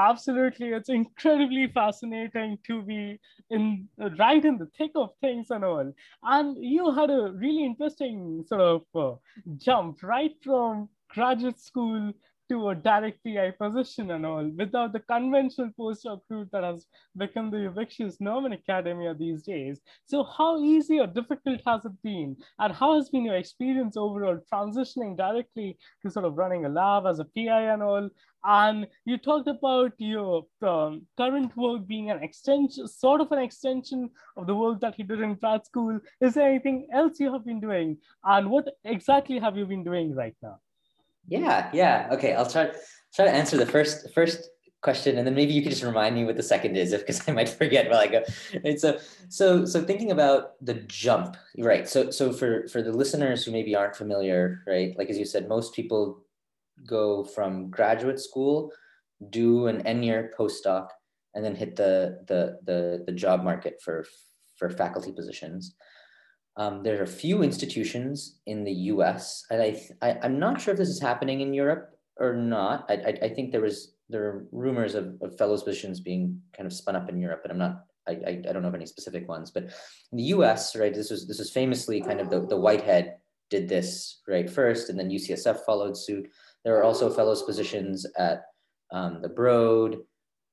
Absolutely, it's incredibly fascinating to be in right in the thick of things and all. And you had a really interesting sort of uh, jump right from graduate school to a direct PI position and all without the conventional postdoc route that has become the ubiquitous norm in academia these days. So how easy or difficult has it been? And how has been your experience overall transitioning directly to sort of running a lab as a PI and all? And you talked about your um, current work being an extension, sort of an extension of the work that you did in grad school. Is there anything else you have been doing? And what exactly have you been doing right now? Yeah, yeah. Okay, I'll try try to answer the first first question, and then maybe you could just remind me what the second is, if because I might forget while I go. And so so so thinking about the jump, right? So so for for the listeners who maybe aren't familiar, right? Like as you said, most people go from graduate school, do an N year postdoc, and then hit the the the the job market for for faculty positions. Um, there are a few institutions in the U.S. and I, I am not sure if this is happening in Europe or not. I, I, I think there was there are rumors of, of fellows positions being kind of spun up in Europe, but I'm not I, I, I, don't know of any specific ones, but in the US, right, this was this was famously kind of the, the Whitehead did this right first, and then UCSF followed suit. There are also fellows positions at um, the Broad,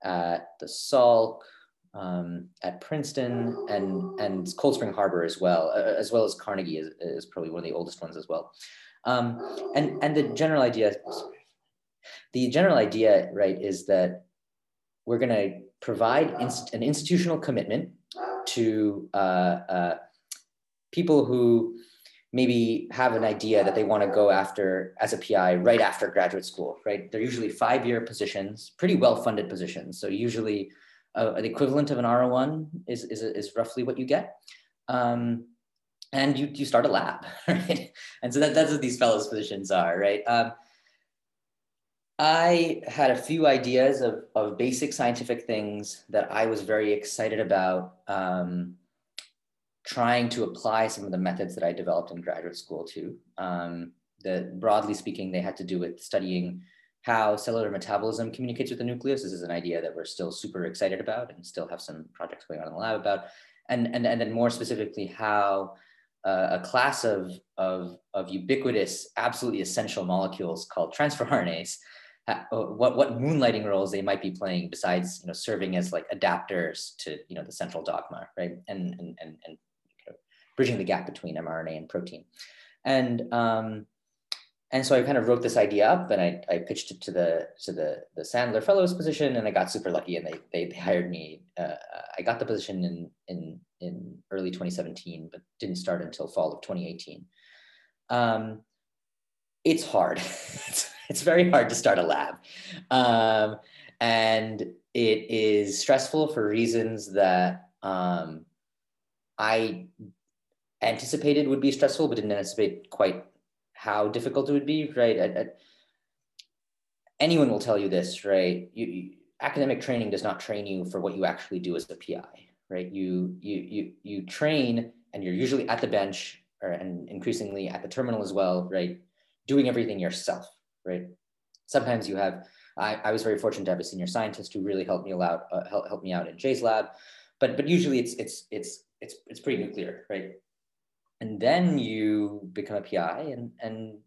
at the Salk, um, at Princeton and, and Cold Spring Harbor as well, as well as Carnegie is, is probably one of the oldest ones as well. Um, and, and the general idea, the general idea, right, is that we're going to provide inst an institutional commitment to uh, uh, people who maybe have an idea that they want to go after as a PI right after graduate school, right? They're usually five-year positions, pretty well-funded positions. So usually uh, the equivalent of an R01 is, is, is roughly what you get. Um, and you, you start a lab, right? And so that, that's what these fellows positions are, right? Um, I had a few ideas of, of basic scientific things that I was very excited about um, trying to apply some of the methods that I developed in graduate school to. Um, that broadly speaking, they had to do with studying how cellular metabolism communicates with the nucleus. This is an idea that we're still super excited about and still have some projects going on in the lab about. And, and, and then more specifically, how uh, a class of, of, of ubiquitous, absolutely essential molecules called transfer RNAs uh, what what moonlighting roles they might be playing besides you know serving as like adapters to you know the central dogma right and and and, and bridging the gap between mRNA and protein and um, and so I kind of wrote this idea up and I, I pitched it to the to the the Sandler Fellows position and I got super lucky and they they, they hired me. Uh, I got the position in in in early 2017, but didn't start until fall of 2018. Um, it's hard. it's very hard to start a lab. Um, and it is stressful for reasons that um, I anticipated would be stressful, but didn't anticipate quite how difficult it would be, right? I, I, anyone will tell you this, right? You, you, academic training does not train you for what you actually do as a PI, right? You, you, you, you train and you're usually at the bench or, and increasingly at the terminal as well, right? Doing everything yourself, right? Sometimes you have, I, I was very fortunate to have a senior scientist who really helped me out, uh, help, help me out in Jay's lab, but but usually it's it's it's it's it's pretty nuclear, right? And then you become a PI, and and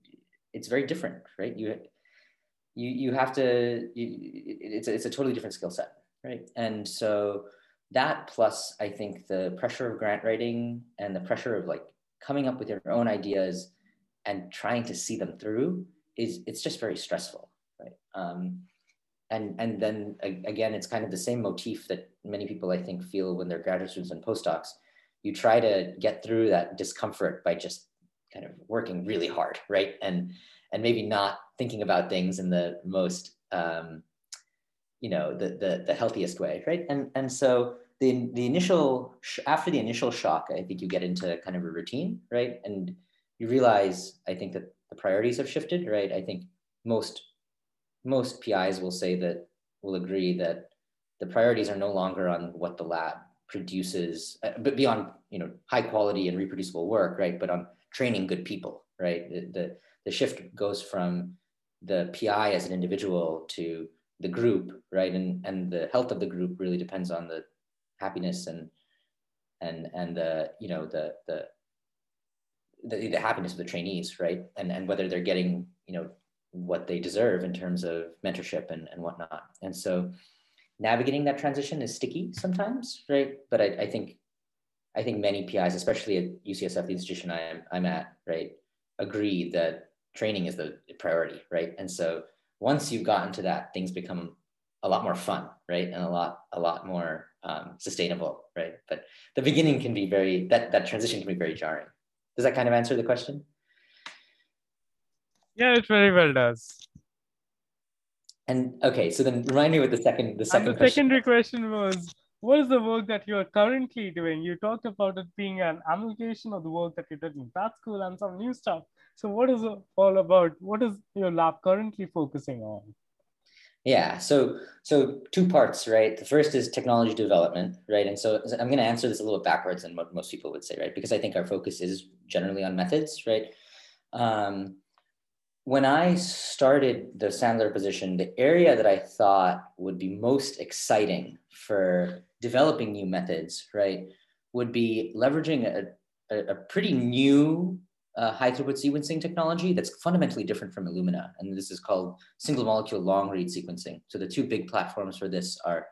it's very different, right? You you you have to you, it's a, it's a totally different skill set, right? And so that plus I think the pressure of grant writing and the pressure of like coming up with your own ideas and trying to see them through is it's just very stressful, right? Um, and and then again, it's kind of the same motif that many people I think feel when they're graduate students and postdocs. You try to get through that discomfort by just kind of working really hard, right? And and maybe not thinking about things in the most um, you know the, the the healthiest way, right? And and so the the initial after the initial shock, I think you get into kind of a routine, right? And you realize, I think that the priorities have shifted, right? I think most most PIs will say that will agree that the priorities are no longer on what the lab produces, uh, but beyond you know high quality and reproducible work, right? But on training good people, right? The, the, the shift goes from the PI as an individual to the group, right? And and the health of the group really depends on the happiness and and and the you know the the the, the happiness of the trainees, right? And and whether they're getting you know what they deserve in terms of mentorship and, and whatnot. And so navigating that transition is sticky sometimes, right? But I, I think I think many PIs, especially at UCSF, the institution I'm, I'm at, right, agree that training is the priority, right? And so once you've gotten to that, things become a lot more fun, right, and a lot a lot more um, sustainable, right? But the beginning can be very that that transition can be very jarring. Does that kind of answer the question? Yeah, it very well does. And okay, so then remind me what the second the second and the question secondary question was what is the work that you are currently doing? You talked about it being an amalgamation of the work that you did in grad school and some new stuff. So what is it all about? What is your lab currently focusing on? Yeah, so so two parts, right? The first is technology development, right? And so I'm going to answer this a little backwards than what most people would say, right? Because I think our focus is generally on methods, right? Um, when I started the Sandler position, the area that I thought would be most exciting for developing new methods, right, would be leveraging a, a, a pretty new uh, high throughput sequencing technology that's fundamentally different from Illumina. And this is called single molecule long read sequencing. So the two big platforms for this are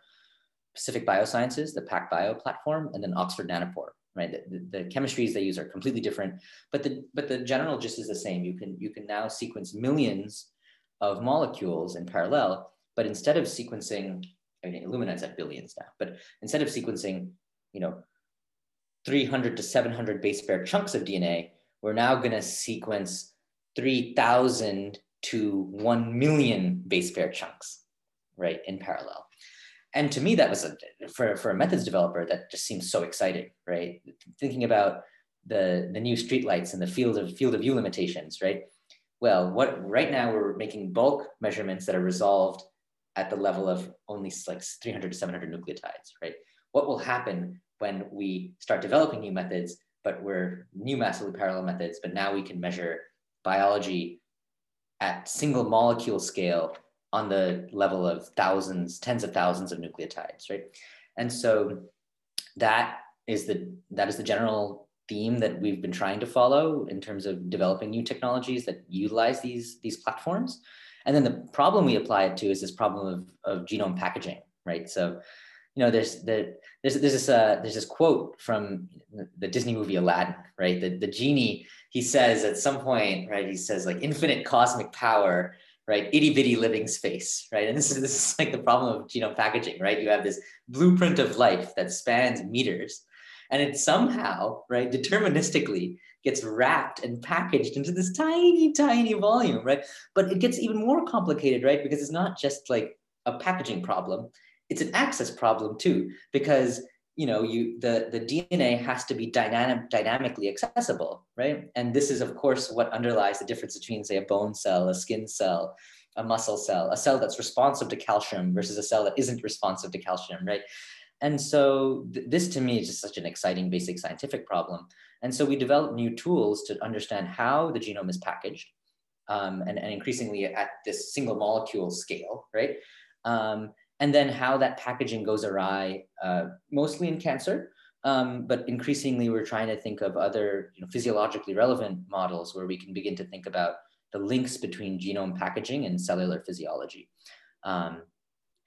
Pacific Biosciences, the PacBio platform, and then Oxford Nanopore, right? The, the, the, chemistries they use are completely different, but the but the general gist is the same. You can you can now sequence millions of molecules in parallel, but instead of sequencing, I mean, Illumina's at billions now, but instead of sequencing, you know, 300 to 700 base pair chunks of DNA, we're now going to sequence 3,000 to 1 million base pair chunks, right, in parallel. And to me, that was a, for, for a methods developer, that just seems so exciting, right? Thinking about the, the new streetlights and the field of field of view limitations, right? Well, what right now we're making bulk measurements that are resolved at the level of only like 300 to 700 nucleotides, right? What will happen when we start developing new methods, but we're new massively parallel methods, but now we can measure biology at single molecule scale on the level of thousands, tens of thousands of nucleotides, right? And so that is the that is the general theme that we've been trying to follow in terms of developing new technologies that utilize these these platforms. And then the problem we apply it to is this problem of, of genome packaging, right? So, you know, there's the there's there's this uh, there's this quote from the Disney movie Aladdin, right? The the genie he says at some point, right? He says like infinite cosmic power, right? Itty bitty living space, right? And this is this is like the problem of genome packaging, right? You have this blueprint of life that spans meters, and it somehow, right, deterministically gets wrapped and packaged into this tiny, tiny volume, right? But it gets even more complicated, right? Because it's not just like a packaging problem; it's an access problem too, because you know you the the dna has to be dynamic dynamically accessible right? And this is of course what underlies the difference between say a bone cell a skin cell a muscle cell a cell that's responsive to calcium versus a cell that isn't responsive to calcium right? And so th- this to me is just such an exciting basic scientific problem. And so we developed new tools to understand how the genome is packaged um, and, and increasingly at this single molecule scale right? Um, and then how that packaging goes awry, uh, mostly in cancer. Um, but increasingly, we're trying to think of other you know, physiologically relevant models where we can begin to think about the links between genome packaging and cellular physiology. Um,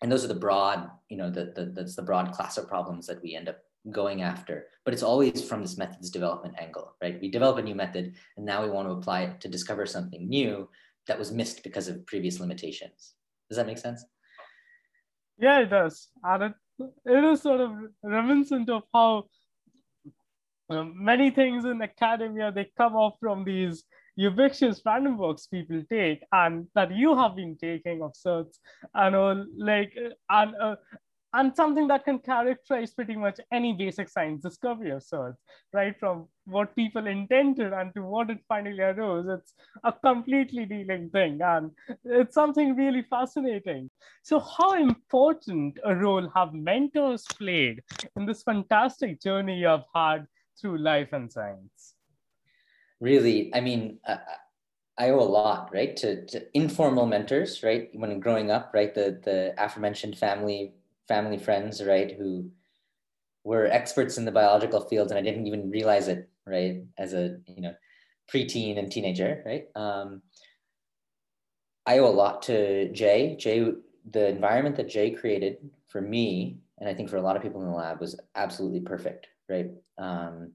and those are the broad, you know, the, the, that's the broad class of problems that we end up going after. But it's always from this methods development angle, right? We develop a new method, and now we want to apply it to discover something new that was missed because of previous limitations. Does that make sense? Yeah, it does. And it, it is sort of reminiscent of how many things in academia, they come off from these ubiquitous random walks people take and that you have been taking of sorts and uh, like and uh, and something that can characterize pretty much any basic science discovery of sorts, right? From what people intended and to what it finally arose, it's a completely dealing thing. And it's something really fascinating. So, how important a role have mentors played in this fantastic journey you've had through life and science? Really, I mean, uh, I owe a lot, right, to, to informal mentors, right? When growing up, right, the the aforementioned family family friends, right, who were experts in the biological field, and I didn't even realize it, right, as a you know preteen and teenager, right. Um, I owe a lot to Jay. Jay, the environment that Jay created for me, and I think for a lot of people in the lab, was absolutely perfect, right. Um,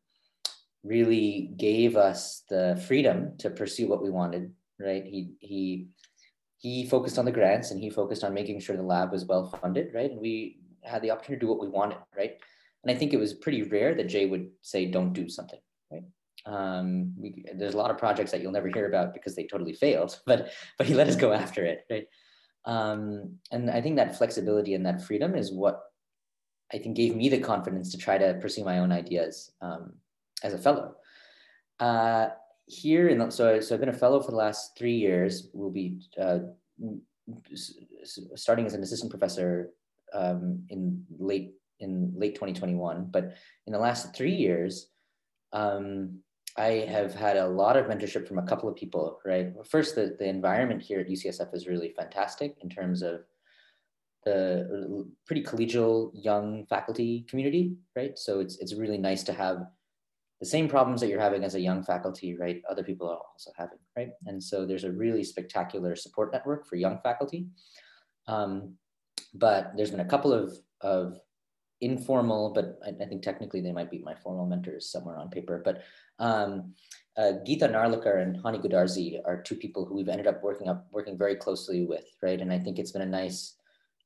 really gave us the freedom to pursue what we wanted, right. He he he focused on the grants and he focused on making sure the lab was well funded, right? And we had the opportunity to do what we wanted, right? And I think it was pretty rare that Jay would say, don't do something, right? Um, we, there's a lot of projects that you'll never hear about because they totally failed, but, but he let us go after it, right? Um, and I think that flexibility and that freedom is what I think gave me the confidence to try to pursue my own ideas um, as a fellow. Uh, here in so so I've been a fellow for the last three years. We'll be uh, starting as an assistant professor um, in late in late 2021. But in the last three years, um, I have had a lot of mentorship from a couple of people. Right, first the the environment here at UCSF is really fantastic in terms of the pretty collegial young faculty community. Right, so it's it's really nice to have the same problems that you're having as a young faculty, right? Other people are also having, right? And so there's a really spectacular support network for young faculty. Um, but there's been a couple of, of informal, but I, I, think technically they might be my formal mentors somewhere on paper. But um, uh, Geeta Narlikar and Hani Goodarzi are two people who we've ended up working up working very closely with, right? And I think it's been a nice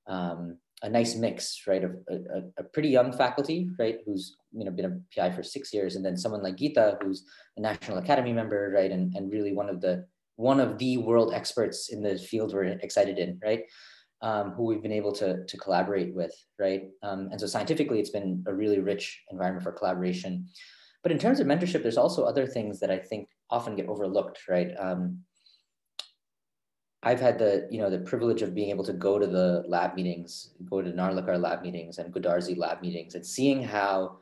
um, a nice mix, right, of a, a, pretty young faculty, right, who's you know been a PI for six years, and then someone like Geeta, who's a National Academy member, right, and, and really one of the one of the world experts in the field we're excited in, right, um, who we've been able to to collaborate with, right, um, and so scientifically, it's been a really rich environment for collaboration. But in terms of mentorship, there's also other things that I think often get overlooked, right? Um, I've had the you know the privilege of being able to go to the lab meetings, go to Narlikar lab meetings and Goodarzi lab meetings, and seeing how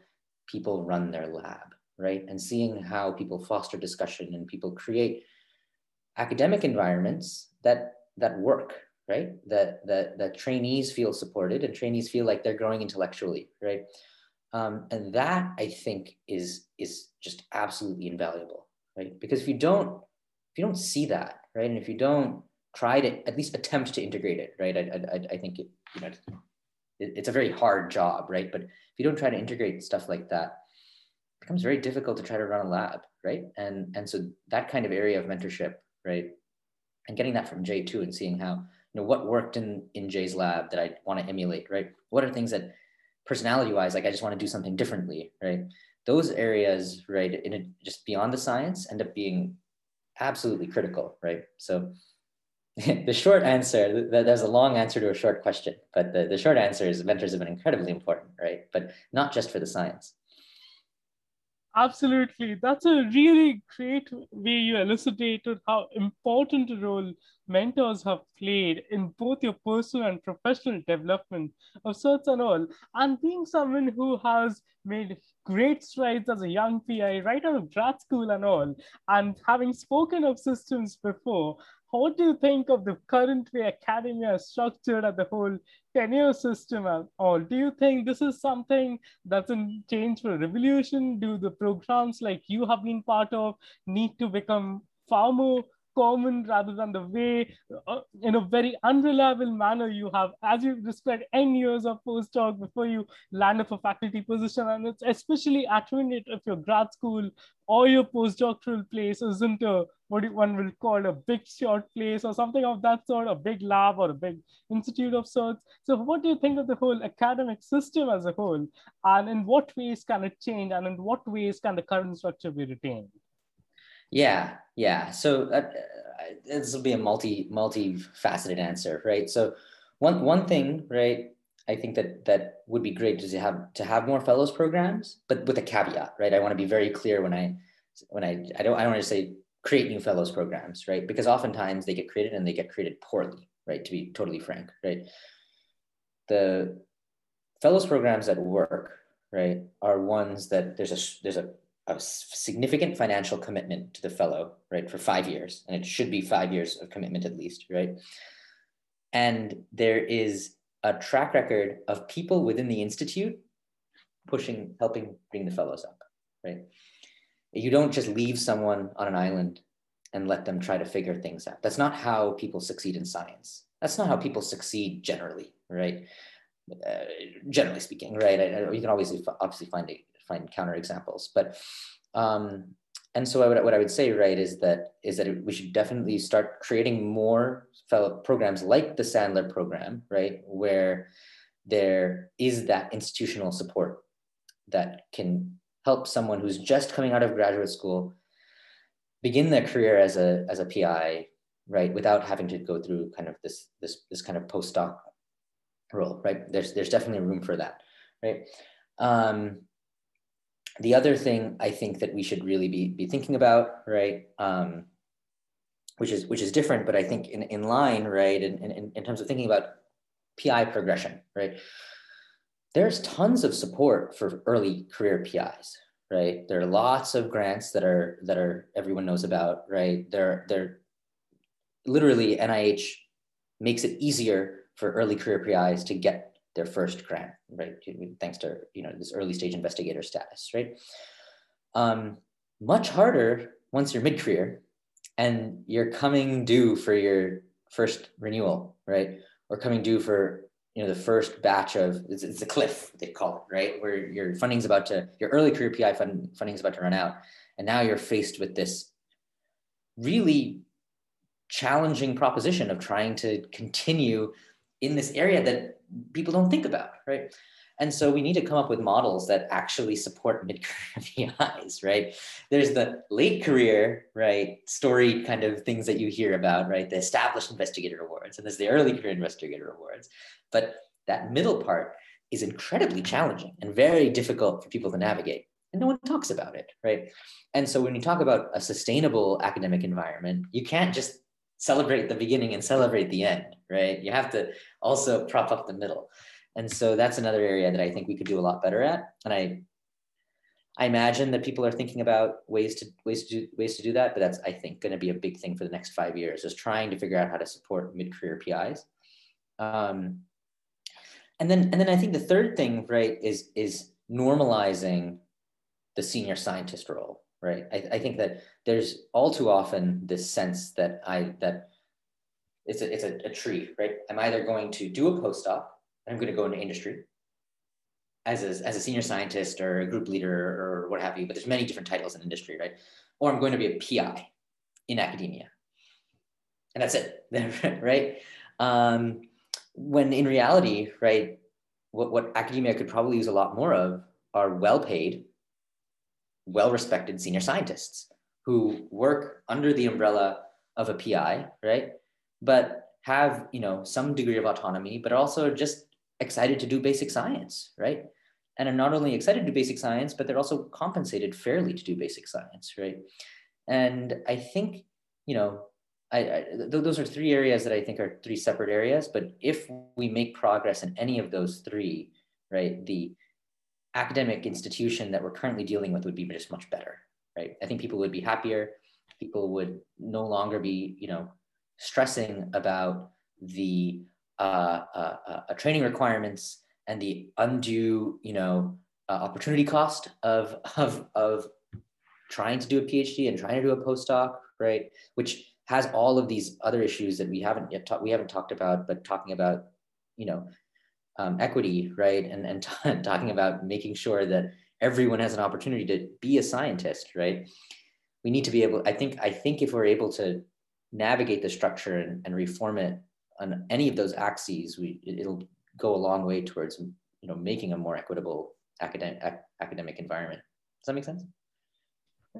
people run their lab, right, and seeing how people foster discussion and people create academic environments that that work, right, that that that trainees feel supported and trainees feel like they're growing intellectually, right, um, and that I think is is just absolutely invaluable, right, because if you don't if you don't see that, right, and if you don't try to at least attempt to integrate it, right? I, I, I think it, you know, it, it's a very hard job, right? But if you don't try to integrate stuff like that, it becomes very difficult to try to run a lab, right? And and so that kind of area of mentorship, right? And getting that from Jay too, and seeing how you know what worked in in Jay's lab that I want to emulate, right? What are things that personality wise, like I just want to do something differently, right? Those areas, right, in a, just beyond the science, end up being absolutely critical, right? So the short answer, there's a long answer to a short question, but the, the short answer is mentors have been incredibly important, right? But not just for the science. Absolutely. That's a really great way you elucidated how important a role mentors have played in both your personal and professional development of sorts and all. And being someone who has made great strides as a young PI right out of grad school and all, and having spoken of systems before, what do you think of the current way academia is structured at the whole tenure system and all? Do you think this is something that's in change for a revolution? Do the programs like you have been part of need to become far more common rather than the way, uh, in a very unreliable manner, you have, as you described, N years of postdoc before you land up a faculty position. And it's especially attenuate if your grad school or your postdoctoral place isn't a what one will call a big short place or something of that sort, a big lab or a big institute of sorts. So, what do you think of the whole academic system as a whole? And in what ways can it change? And in what ways can the current structure be retained? Yeah, yeah. So uh, this will be a multi multi-faceted answer, right? So one one thing, right? I think that that would be great to have to have more fellows programs, but with a caveat, right? I want to be very clear when I when I I don't I don't want to say create new fellows programs, right? Because oftentimes they get created and they get created poorly, right? To be totally frank, right? The fellows programs that work, right, are ones that there's a there's a a significant financial commitment to the fellow, right, for five years, and it should be five years of commitment at least, right? And there is a track record of people within the institute pushing, helping bring the fellows up, right? You don't just leave someone on an island and let them try to figure things out. That's not how people succeed in science. That's not how people succeed generally, right? Uh, generally speaking, right? I, I, you can always obviously find a, find counterexamples. But um, and so what, what I would say, right, is that is that we should definitely start creating more fellow programs like the Sandler program, right, where there is that institutional support that can help someone who's just coming out of graduate school begin their career as a as a PI, right, without having to go through kind of this this this kind of postdoc role, right? There's there's definitely room for that, right? Um, the other thing I think that we should really be, be thinking about, right, um, which is which is different, but I think in, in line, right, in, in, in terms of thinking about PI progression, right, there's tons of support for early career PIs, right? There are lots of grants that are that are everyone knows about, right? There, there literally NIH makes it easier for early career PIs to get their first grant, right? Thanks to you know this early stage investigator status, right? Um, much harder once you're mid-career and you're coming due for your first renewal, right? Or coming due for you know the first batch of it's, it's a cliff they call it right where your funding's about to your early career pi fund, funding's about to run out and now you're faced with this really challenging proposition of trying to continue in this area that people don't think about right and so we need to come up with models that actually support mid-career PIs, right? There's the late career, right, story kind of things that you hear about, right? The established investigator awards, and there's the early career investigator awards. But that middle part is incredibly challenging and very difficult for people to navigate. And no one talks about it, right? And so when you talk about a sustainable academic environment, you can't just celebrate the beginning and celebrate the end, right? You have to also prop up the middle. And so that's another area that I think we could do a lot better at. And I I imagine that people are thinking about ways to ways to do ways to do that, but that's I think going to be a big thing for the next five years is trying to figure out how to support mid-career PIs. Um, and then and then I think the third thing, right, is is normalizing the senior scientist role, right? I, I think that there's all too often this sense that I that it's a it's a, a tree, right? I'm either going to do a postdoc and I'm going to go into industry as a, as a senior scientist or a group leader or what have you, but there's many different titles in industry, right? Or I'm going to be a PI in academia. And that's it, right? Um, when in reality, right, what, what academia could probably use a lot more of are well-paid, well-respected senior scientists who work under the umbrella of a PI, right? But have, you know, some degree of autonomy, but also just excited to do basic science, right? And are not only excited to do basic science, but they're also compensated fairly to do basic science, right? And I think, you know, I, I th- those are three areas that I think are three separate areas. But if we make progress in any of those three, right, the academic institution that we're currently dealing with would be just much better, right? I think people would be happier. People would no longer be, you know, stressing about the uh, uh, uh, training requirements and the undue, you know, uh, opportunity cost of, of, of trying to do a PhD and trying to do a postdoc, right? Which has all of these other issues that we haven't yet talked, we haven't talked about, but talking about, you know, um, equity, right? And, and t- talking about making sure that everyone has an opportunity to be a scientist, right? We need to be able, I think, I think if we're able to navigate the structure and, and reform it on any of those axes, we it'll go a long way towards you know making a more equitable academic academic environment. Does that make sense?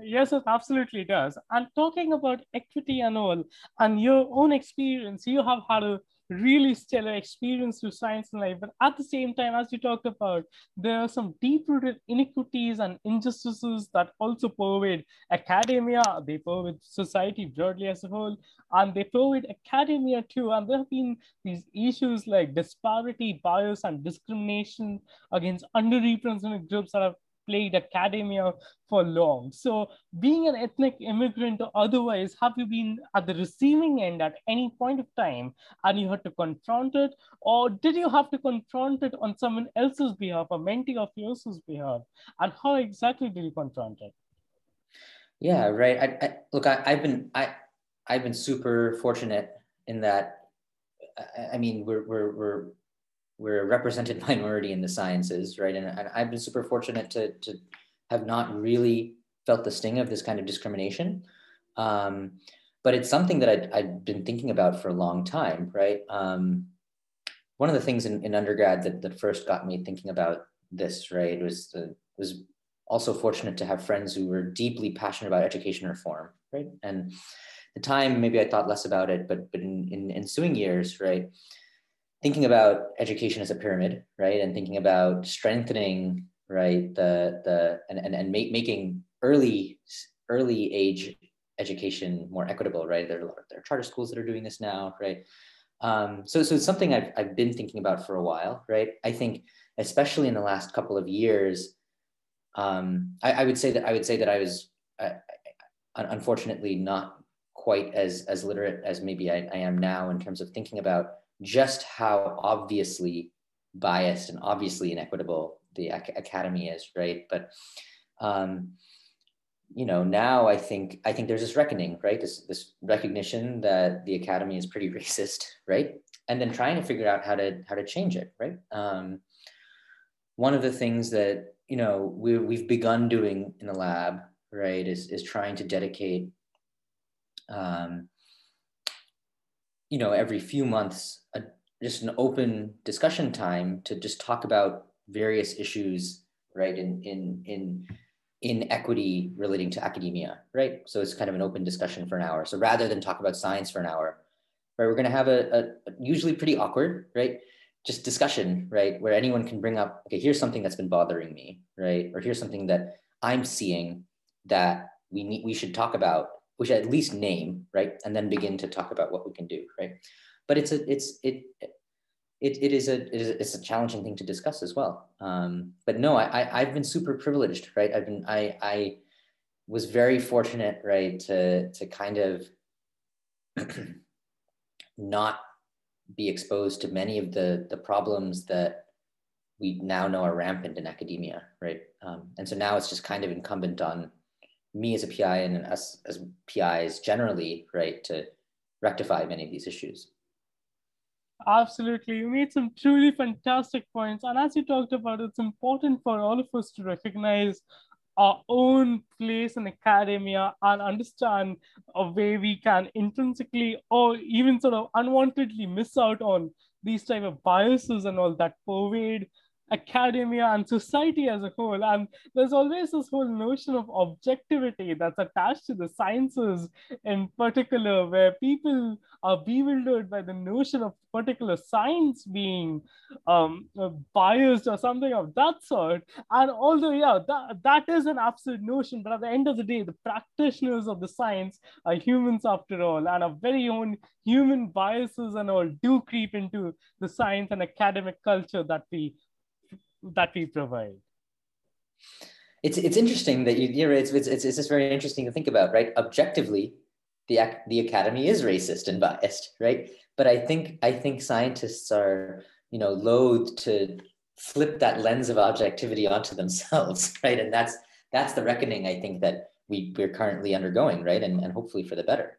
Yes, it absolutely does. And talking about equity and all, and your own experience, you have had a really stellar experience to science and life. But at the same time, as you talked about, there are some deep-rooted inequities and injustices that also pervade academia, they pervade society broadly as a whole, and they pervade academia too. And there have been these issues like disparity, bias, and discrimination against underrepresented groups that have played academia for long. So, being an ethnic immigrant or otherwise, have you been at the receiving end at any point of time and you had to confront it? Or did you have to confront it on someone else's behalf, a mentee of yours' behalf? And how exactly did you confront it? Yeah, right. I, I look, I, have been I I've been super fortunate in that. I, I mean, we're we're we're we're a represented minority in the sciences, right? And, and I've been super fortunate to, to have not really felt the sting of this kind of discrimination. Um, but it's something that I'd, I'd, been thinking about for a long time, right? Um, one of the things in, in undergrad that, that first got me thinking about this, right, was the, was also fortunate to have friends who were deeply passionate about education reform, right? And the time maybe I thought less about it, but but in, in ensuing years, right, thinking about education as a pyramid, right, and thinking about strengthening, right, the the and and, and make, making early early age education more equitable, right? There are, a lot of there are charter schools that are doing this now, right? Um, so, so it's something I've, I've been thinking about for a while, right? I think, especially in the last couple of years, um, I, I, would say that I would say that I was, uh, unfortunately, not quite as as literate as maybe I, I am now in terms of thinking about just how obviously biased and obviously inequitable the ac- academy is, right? But um, you know, now I think I think there's this reckoning, right? This this recognition that the academy is pretty racist, right? and then trying to figure out how to how to change it, right? Um, one of the things that you know we we've begun doing in the lab, right, is is trying to dedicate, um, you know, every few months, just an open discussion time to just talk about various issues, right, in in in in equity relating to academia, right? So it's kind of an open discussion for an hour. So rather than talk about science for an hour, right, we're going to have a, a usually pretty awkward, right, just discussion, right, where anyone can bring up, okay, here's something that's been bothering me, right, or here's something that I'm seeing that we need, we should talk about, we should at least name, right, and then begin to talk about what we can do, right. But it's a, it's it it, it is a it is it's a challenging thing to discuss as well. Um, but no, I, I I've been super privileged, right? I've been I I was very fortunate, right, to to kind of not be exposed to many of the the problems that we now know are rampant in academia, right? Um, and so now it's just kind of incumbent on me as a PI and us as PIs generally, right, to rectify many of these issues. Absolutely. You made some truly fantastic points. And as you talked about, it's important for all of us to recognize our own place in academia and understand a way we can intrinsically or even sort of unwantedly miss out on these type of biases and all that pervade academia and society as a whole. And there's always this whole notion of objectivity that's attached to the sciences in particular, where people are bewildered by the notion of particular science being um, biased or something of that sort. And although, yeah, that, that is an absolute notion, but at the end of the day, the practitioners of the science are humans after all, and our very own human biases and all do creep into the science and academic culture that we that we provide. It's it's interesting that you you know it's, it's it's just very interesting to think about right? Objectively the the academy is racist and biased right? But i think i think scientists are you know loath to flip that lens of objectivity onto themselves right? And that's that's the reckoning i think that we we're currently undergoing right? And, and hopefully for the better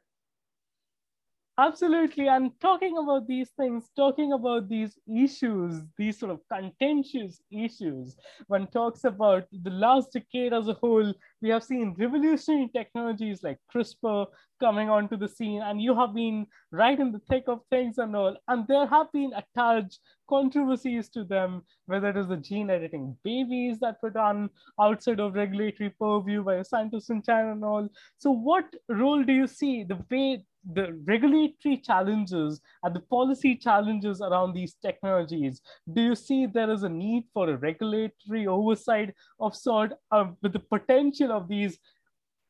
Absolutely. And talking about these things, talking about these issues, these sort of contentious issues, one talks about the last decade as a whole, we have seen revolutionary technologies like CRISPR coming onto the scene, and you have been right in the thick of things and all. And there have been attached controversies to them, whether it is the gene editing babies that were done outside of regulatory purview by scientists in China and all. So, what role do you see the way the regulatory challenges and the policy challenges around these technologies, do you see there is a need for a regulatory oversight of sort uh, with the potential of these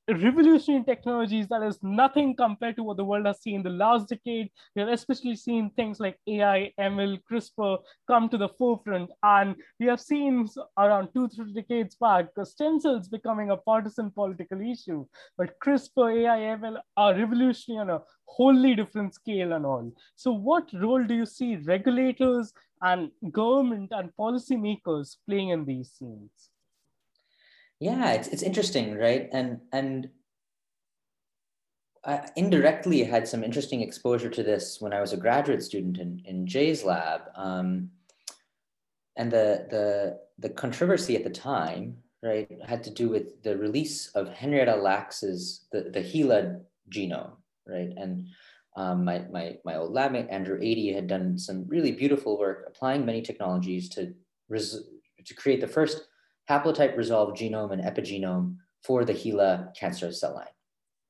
revolutionary technologies that is nothing compared to what the world has seen the last decade. We have especially seen things like AI, ML, CRISPR come to the forefront. And we have seen around two, three decades back, stem cells becoming a partisan political issue. But CRISPR, AI, ML are revolutionary on a wholly different scale and all. So what role do you see regulators and government and policymakers playing in these scenes? Yeah it's, it's interesting right and and I indirectly had some interesting exposure to this when I was a graduate student in, in Jay's lab. Um, and the, the, the controversy at the time, right, had to do with the release of Henrietta Lacks's, the, the HeLa genome, right? And um, my, my, my old labmate, Andrew Adey, had done some really beautiful work applying many technologies to, res- to create the first haplotype resolved genome and epigenome for the HeLa cancer cell line,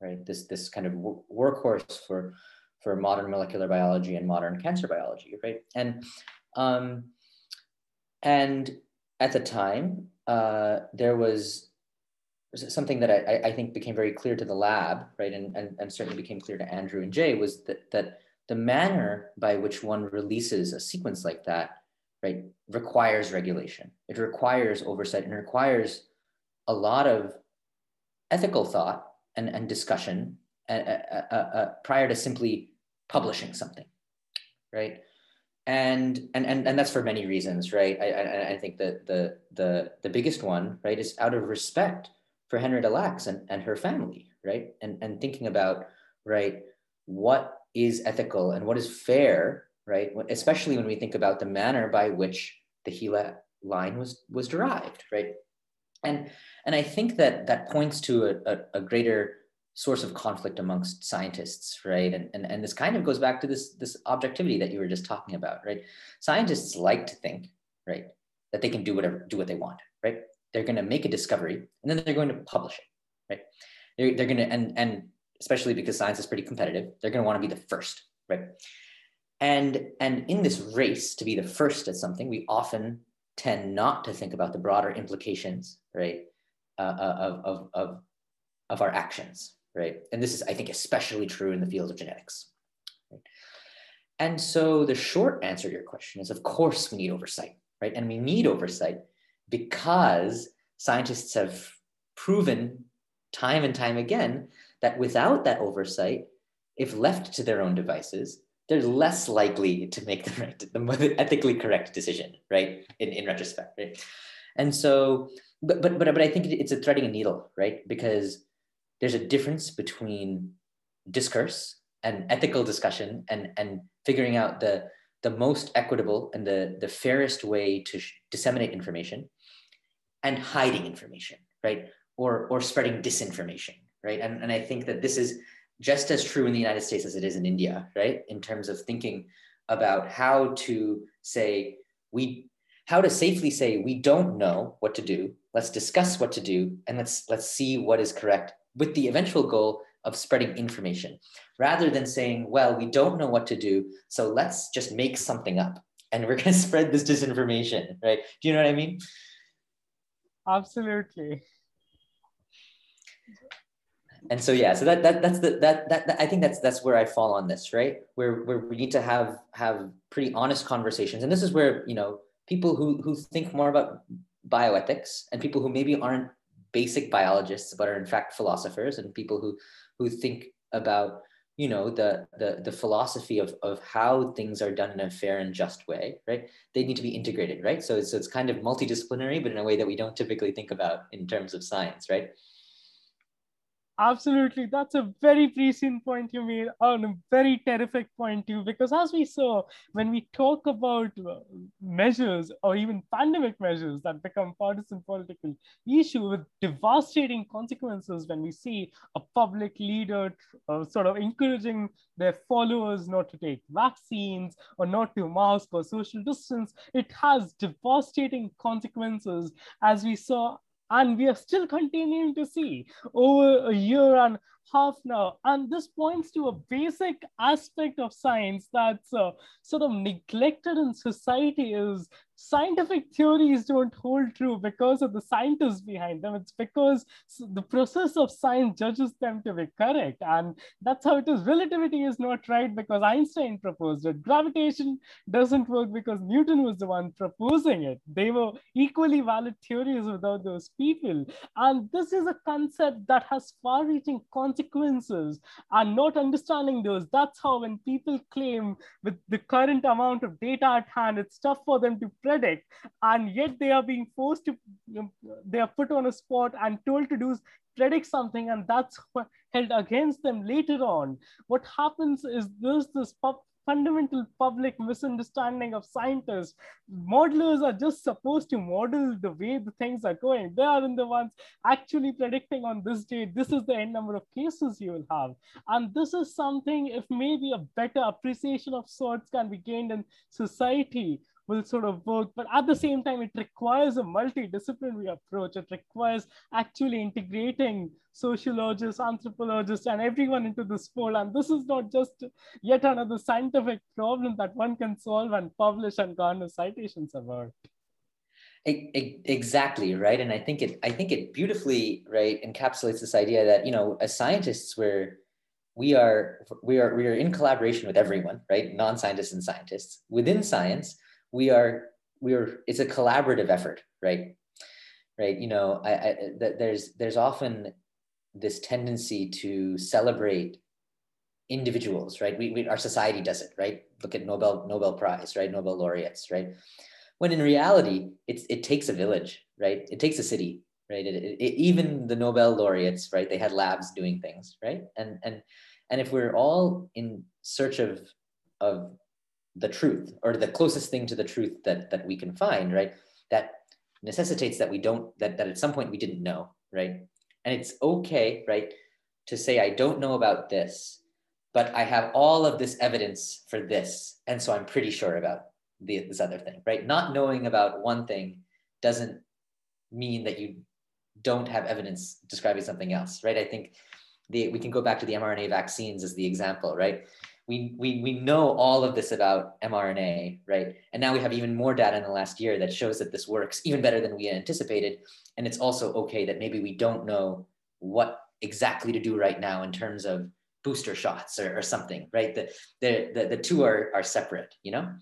right? This, this kind of workhorse for, for modern molecular biology and modern cancer biology, right? And, um, and at the time, uh, there was something that I, I think became very clear to the lab, right? And, and, and certainly became clear to Andrew and Jay was that, that the manner by which one releases a sequence like that right, requires regulation. It requires oversight and requires a lot of ethical thought and, and discussion uh, uh, uh, uh, prior to simply publishing something, right? And, and, and, and that's for many reasons, right? I, I, I think that the, the, the biggest one, right, is out of respect for Henrietta Lacks and, and her family, right? And, and thinking about, right, what is ethical and what is fair right? Especially when we think about the manner by which the HeLa line was was derived, right? And and I think that that points to a, a, a greater source of conflict amongst scientists, right? And, and, and this kind of goes back to this, this objectivity that you were just talking about, right? Scientists like to think, right, that they can do whatever, do what they want, right? They're going to make a discovery and then they're going to publish it, right? They're, they're going to, and, and especially because science is pretty competitive, they're going to want to be the first, right? And, and in this race to be the first at something, we often tend not to think about the broader implications, right, uh, uh of, of, of, of our actions, right? And this is, I think, especially true in the field of genetics. Right? And so the short answer to your question is, of course, we need oversight, right? And we need oversight because scientists have proven time and time again that without that oversight, if left to their own devices, they're less likely to make the, right, the ethically correct decision, right? In, in retrospect, right? And so, but, but, but, but I think it's a threading a needle, right? Because there's a difference between discourse and ethical discussion and, and figuring out the, the most equitable and the, the fairest way to disseminate information and hiding information, right? Or, or spreading disinformation, right? And, and I think that this is just as true in the United States as it is in India, right? In terms of thinking about how to say, we, how to safely say, we don't know what to do. Let's discuss what to do and let's, let's see what is correct with the eventual goal of spreading information rather than saying, well, we don't know what to do, so let's just make something up and we're going to spread this disinformation, right? Do you know what I mean? Absolutely. And so yeah, so that that that's the that, that that I think that's that's where I fall on this, right? Where where we need to have have pretty honest conversations, and this is where you know people who who think more about bioethics and people who maybe aren't basic biologists, but are in fact philosophers and people who who think about you know the the the philosophy of of how things are done in a fair and just way, right? They need to be integrated, right? So it's, so it's kind of multidisciplinary, but in a way that we don't typically think about in terms of science, right? Absolutely. That's a very prescient point you made, and a very terrific point too, because as we saw, when we talk about uh, measures or even pandemic measures that become partisan political issue with devastating consequences when we see a public leader uh, sort of encouraging their followers not to take vaccines or not to mask or social distance, it has devastating consequences as we saw and we are still continuing to see over a year and half now. And this points to a basic aspect of science that's uh, sort of neglected in society is scientific theories don't hold true because of the scientists behind them. It's because the process of science judges them to be correct. And that's how it is. Relativity is not right because Einstein proposed it. Gravitation doesn't work because Newton was the one proposing it. They were equally valid theories without those people. And this is a concept that has far reaching consequences. And not understanding those, that's how when people claim with the current amount of data at hand, it's tough for them to predict and yet they are being forced to they are put on a spot and told to do predict something and that's held against them later on what happens is there's this pub- fundamental public misunderstanding of scientists. Modelers are just supposed to model the way the things are going. They are not the ones actually predicting on this date, this is the end number of cases you will have. And this is something, if maybe a better appreciation of sorts can be gained in society, will sort of work. But at the same time, it requires a multidisciplinary approach. It requires actually integrating sociologists, anthropologists, and everyone into this fold. And this is not just yet another scientific problem that one can solve and publish and garner citations about. Exactly right, and I think it. I think it beautifully right encapsulates this idea that you know, as scientists, we're we are we are we are in collaboration with everyone, right? Non-scientists and scientists within science we are we are it's a collaborative effort right? Right you know I, I there's there's often this tendency to celebrate individuals right? We, we, our society does it right? Look at nobel nobel prize right? Nobel laureates right? When in reality it's it takes a village right? It takes a city right? It, it, it, even the nobel laureates right? They had labs doing things right? And and and if we're all in search of of the truth or the closest thing to the truth that that we can find right that necessitates that we don't that, that at some point we didn't know right? And it's okay right to say i don't know about this but i have all of this evidence for this and so i'm pretty sure about the, this other thing right? Not knowing about one thing doesn't mean that you don't have evidence describing something else right? I think the, we can go back to the mrna vaccines as the example right we, we, we know all of this about mRNA, right? And now we have even more data in the last year that shows that this works even better than we anticipated. And it's also okay that maybe we don't know what exactly to do right now in terms of booster shots or, or something, right? The, the, the, the two are, are separate, you know?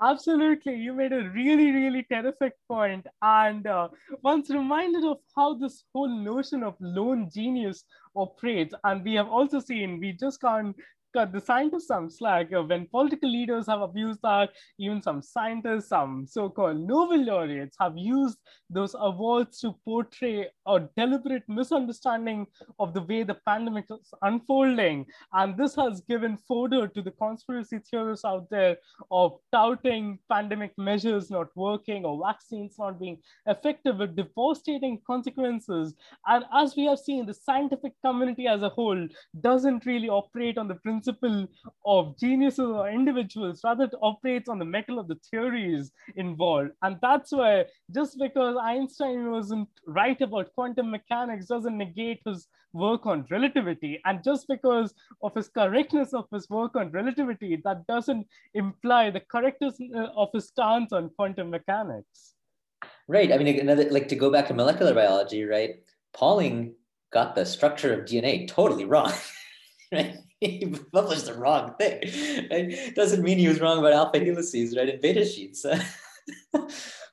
Absolutely. You made a really, really terrific point. And uh, once reminded of how this whole notion of lone genius operates. And we have also seen, we just can't cut the scientists some slack uh, when political leaders have abused that even some scientists some so-called nobel laureates have used those awards to portray a deliberate misunderstanding of the way the pandemic is unfolding. And this has given fodder to the conspiracy theorists out there of touting pandemic measures not working or vaccines not being effective with devastating consequences. And as we have seen the scientific community as a whole doesn't really operate on the principle principle of geniuses or individuals, rather it operates on the metal of the theories involved. And that's why just because Einstein wasn't right about quantum mechanics doesn't negate his work on relativity. And just because of his correctness of his work on relativity, that doesn't imply the correctness uh, of his stance on quantum mechanics. Right. I mean, another like to go back to molecular biology, right? Pauling got the structure of DNA totally wrong. right? he published the wrong thing. Doesn't mean he was wrong about alpha helices, right? And beta sheets.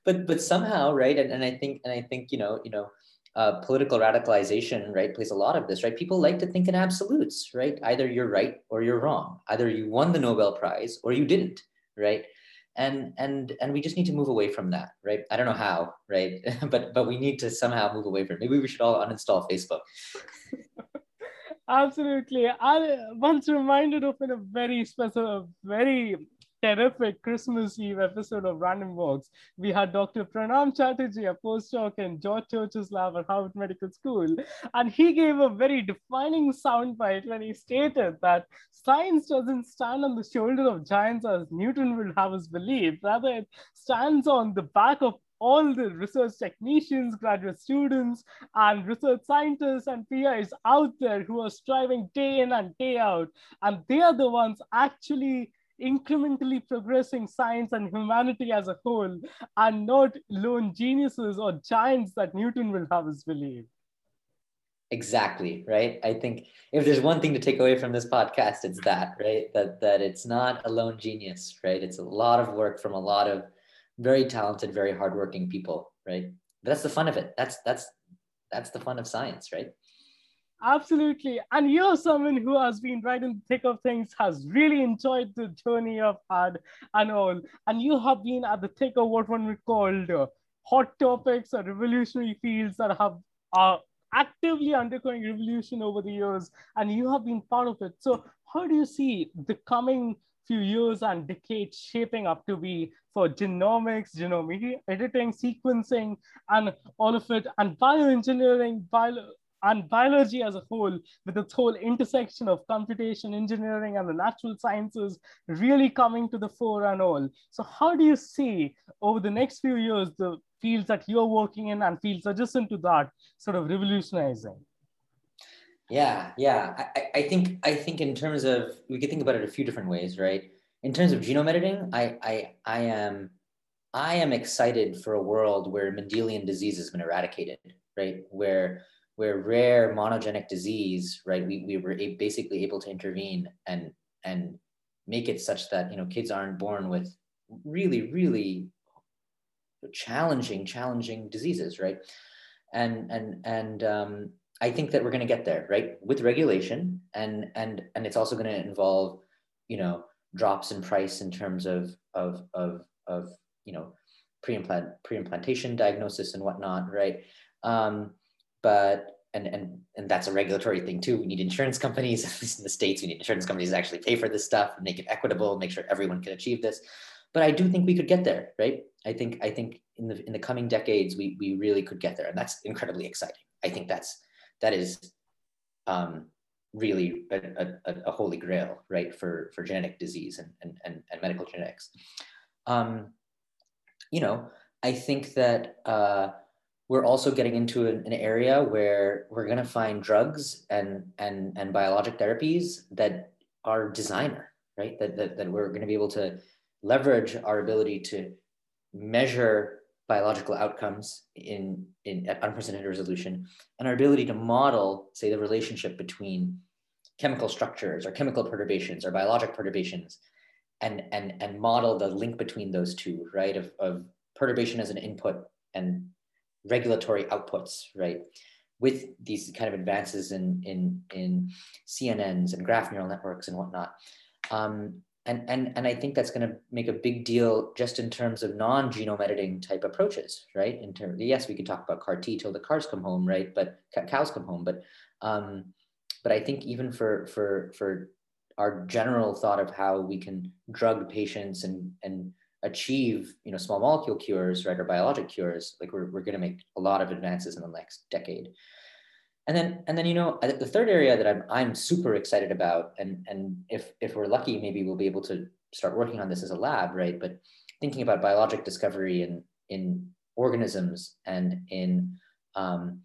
but but somehow, right? And, and I think and I think you know you know uh, political radicalization, right, plays a lot of this, right? People like to think in absolutes, right? Either you're right or you're wrong. Either you won the Nobel Prize or you didn't, right? And and and we just need to move away from that, right? I don't know how, right? but but we need to somehow move away from. It. Maybe we should all uninstall Facebook. Absolutely. I once reminded of in a very special, very terrific Christmas Eve episode of Random Walks. We had Dr. Pranam Chatterjee, a postdoc in George Church's lab at Harvard Medical School. And he gave a very defining soundbite when he stated that science doesn't stand on the shoulder of giants as Newton would have us believe. Rather, it stands on the back of all the research technicians, graduate students, and research scientists and PIs out there who are striving day in and day out. And they are the ones actually incrementally progressing science and humanity as a whole, and not lone geniuses or giants that Newton will have us believe. Exactly, right? I think if there's one thing to take away from this podcast, it's that, right? That that it's not a lone genius, right? It's a lot of work from a lot of very talented, very hardworking people, right? But that's the fun of it. That's that's that's the fun of science, right? Absolutely. And you're someone who has been right in the thick of things, has really enjoyed the journey of had and all. And you have been at the thick of what one would call uh, hot topics or revolutionary fields that have are actively undergoing revolution over the years, and you have been part of it. So, how do you see the coming few years and decades shaping up to be for genomics, genome editing, sequencing, and all of it, and bioengineering, bio, and biology as a whole, with its whole intersection of computation, engineering, and the natural sciences really coming to the fore and all. So, how do you see over the next few years the fields that you're working in and fields adjacent to that sort of revolutionizing? Yeah, yeah. I, I think I think in terms of we could think about it a few different ways, right? In terms of genome editing, I I I am I am excited for a world where Mendelian disease has been eradicated, right? Where where rare monogenic disease, right? We, we were basically able to intervene and and make it such that you know kids aren't born with really really challenging challenging diseases, right? And and and um, I think that we're going to get there, right? With regulation, and and and it's also going to involve, you know, drops in price in terms of of of of you know, pre-implant pre-implantation diagnosis and whatnot, right? Um, but and and and that's a regulatory thing too. We need insurance companies, at least in the states, we need insurance companies to actually pay for this stuff, make it equitable, make sure everyone can achieve this. But I do think we could get there, right? I think I think in the in the coming decades we we really could get there, and that's incredibly exciting. I think that's that is um, really a, a, a, holy grail, right, for for genetic disease and and and, and medical genetics. Um, you know, I think that. Uh, we're also getting into an, an area where we're going to find drugs and and and biologic therapies that are designer right that, that, that we're going to be able to leverage our ability to measure biological outcomes in, in at unprecedented resolution and our ability to model say the relationship between chemical structures or chemical perturbations or biologic perturbations and and and model the link between those two right of, of perturbation as an input and regulatory outputs, right? With these kind of advances in, in, in CNNs and graph neural networks and whatnot. Um, and, and, and I think that's going to make a big deal just in terms of non-genome editing type approaches, right? In terms, yes, we could talk about CAR T till the cars come home, right? But cows come home, but um, but I think even for for for our general thought of how we can drug patients and and achieve you know small molecule cures right or biologic cures like we're, we're going to make a lot of advances in the next decade and then and then you know the third area that i'm i'm super excited about and and if if we're lucky maybe we'll be able to start working on this as a lab right but thinking about biologic discovery in in organisms and in um,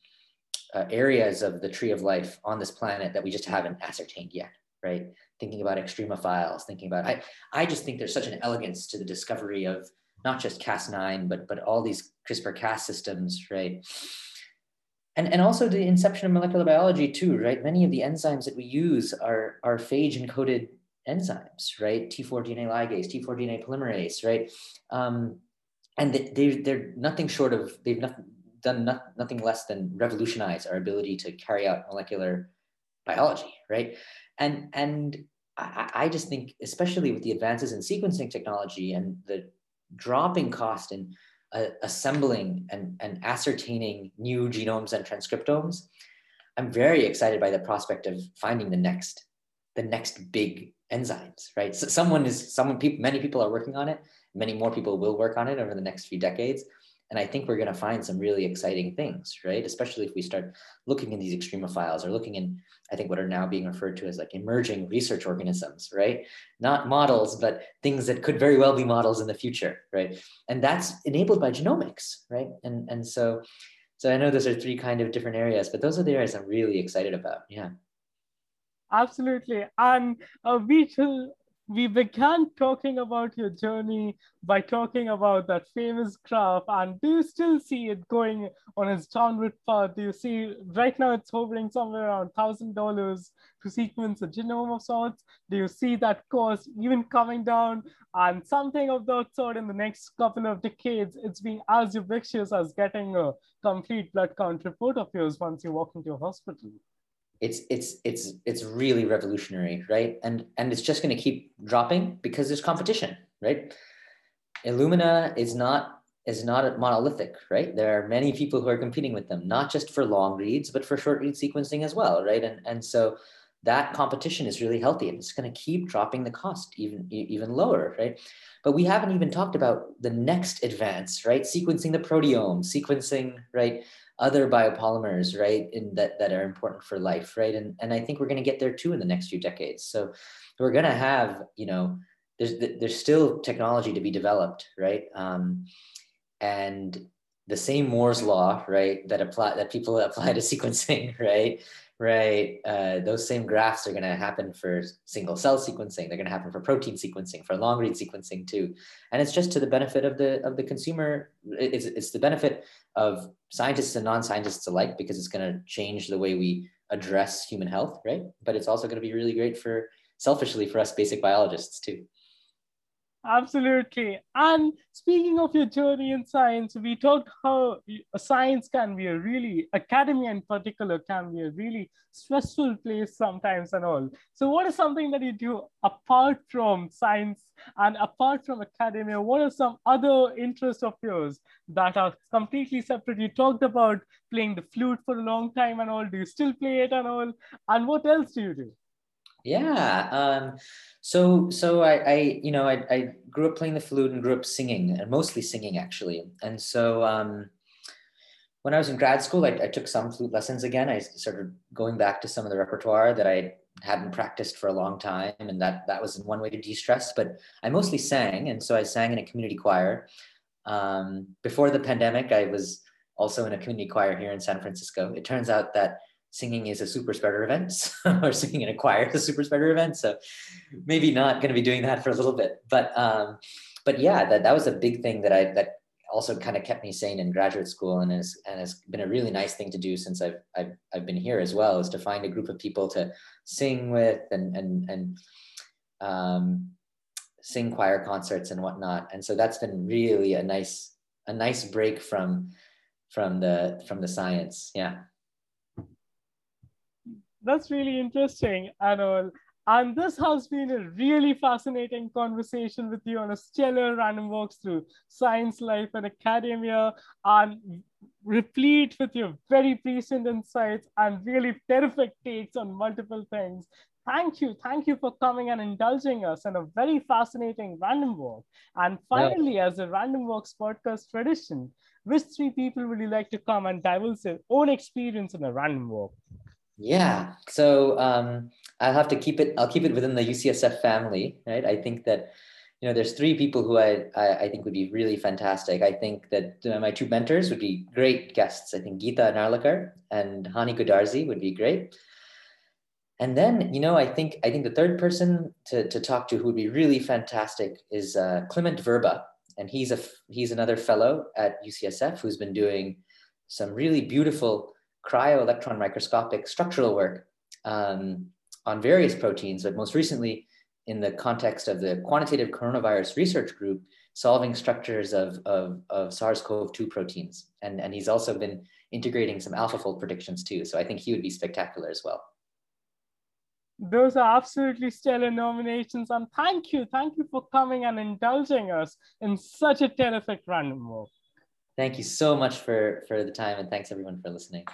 uh, areas of the tree of life on this planet that we just haven't ascertained yet right thinking about extremophiles, thinking about I I just think there's such an elegance to the discovery of not just Cas9, but but all these CRISPR-Cas systems, right? And, and also the inception of molecular biology too, right? Many of the enzymes that we use are, are phage encoded enzymes, right? T4 DNA ligase, T4 DNA polymerase, right? Um, and they, they're nothing short of, they've done not, nothing less than revolutionize our ability to carry out molecular biology, right? And, and I, I just think, especially with the advances in sequencing technology and the dropping cost in assembling and, and ascertaining new genomes and transcriptomes, I'm very excited by the prospect of finding the next, the next big enzymes, right? So someone is, someone, people, many people are working on it. Many more people will work on it over the next few decades. And I think we're going to find some really exciting things, right? Especially if we start looking in these extremophiles or looking in, I think, what are now being referred to as like emerging research organisms, right? Not models, but things that could very well be models in the future, right? And that's enabled by genomics, right? And, and so, so I know those are three kind of different areas, but those are the areas I'm really excited about. Yeah. Absolutely. And uh, we shall we began talking about your journey by talking about that famous graph. And do you still see it going on its downward path? Do you see right now it's hovering somewhere around thousand dollars to sequence a genome of sorts? Do you see that cost even coming down and something of that sort in the next couple of decades? It's being as ubiquitous as getting a complete blood count report of yours once you walk into a hospital it's it's it's it's really revolutionary right? And and it's just going to keep dropping because there's competition right? Illumina is not is not monolithic right? There are many people who are competing with them not just for long reads but for short read sequencing as well right? And and so that competition is really healthy and it's going to keep dropping the cost even even lower right? But we haven't even talked about the next advance right? Sequencing the proteome sequencing right other biopolymers, right, in that, that are important for life, right? And, and I think we're going to get there too in the next few decades. So we're going to have, you know, there's, there's still technology to be developed, right? Um, and the same Moore's law, right, that apply that people apply to sequencing, right, right? Uh, those same graphs are going to happen for single cell sequencing. They're going to happen for protein sequencing, for long read sequencing too. And it's just to the benefit of the of the consumer. It's, it's the benefit of scientists and non-scientists alike because it's going to change the way we address human health, right? But it's also going to be really great for selfishly for us basic biologists too. Absolutely. And speaking of your journey in science, we talked how science can be a really, academia in particular, can be a really stressful place sometimes and all. So, what is something that you do apart from science and apart from academia? What are some other interests of yours that are completely separate? You talked about playing the flute for a long time and all. Do you still play it and all? And what else do you do? Yeah. Um, so so I, I you know I, I grew up playing the flute and grew up singing and mostly singing actually. And so um, when I was in grad school, I, I took some flute lessons again. I started going back to some of the repertoire that I hadn't practiced for a long time, and that that was one way to de-stress. But I mostly sang, and so I sang in a community choir. Um, before the pandemic, I was also in a community choir here in San Francisco. It turns out that singing is a super spreader event or singing in a choir is a super spreader event. So maybe not going to be doing that for a little bit, but, um, but yeah, that, that was a big thing that I, that also kind of kept me sane in graduate school and has, and has been a really nice thing to do since I've, I've, I've been here as well is to find a group of people to sing with and, and, and, um, sing choir concerts and whatnot. And so that's been really a nice, a nice break from, from the, from the science. Yeah that's really interesting, Anol. And this has been a really fascinating conversation with you on a stellar random walks through science, life, and academia, and replete with your very prescient insights and really terrific takes on multiple things. Thank you. Thank you for coming and indulging us in a very fascinating random walk. And finally, yeah. as a random walks podcast tradition, which three people would you like to come and divulge their own experience in a random walk? Yeah. So um, I'll have to keep it. I'll keep it within the UCSF family, right? I think that you know there's three people who I I, I think would be really fantastic. I think that uh, my two mentors would be great guests. I think Geeta Narlikar and Hani Goodarzi would be great. And then you know I think I think the third person to, to talk to who would be really fantastic is uh, Kliment Verba, and he's a he's another fellow at UCSF who's been doing some really beautiful cryo-electron microscopic structural work um, on various proteins, but most recently in the context of the quantitative coronavirus research group, solving structures of, of, of SARS-CoV-2 proteins. And, and he's also been integrating some AlphaFold predictions too. So I think he would be spectacular as well. Those are absolutely stellar nominations. And thank you. Thank you for coming and indulging us in such a terrific random walk. Thank you so much for, for the time and thanks everyone for listening.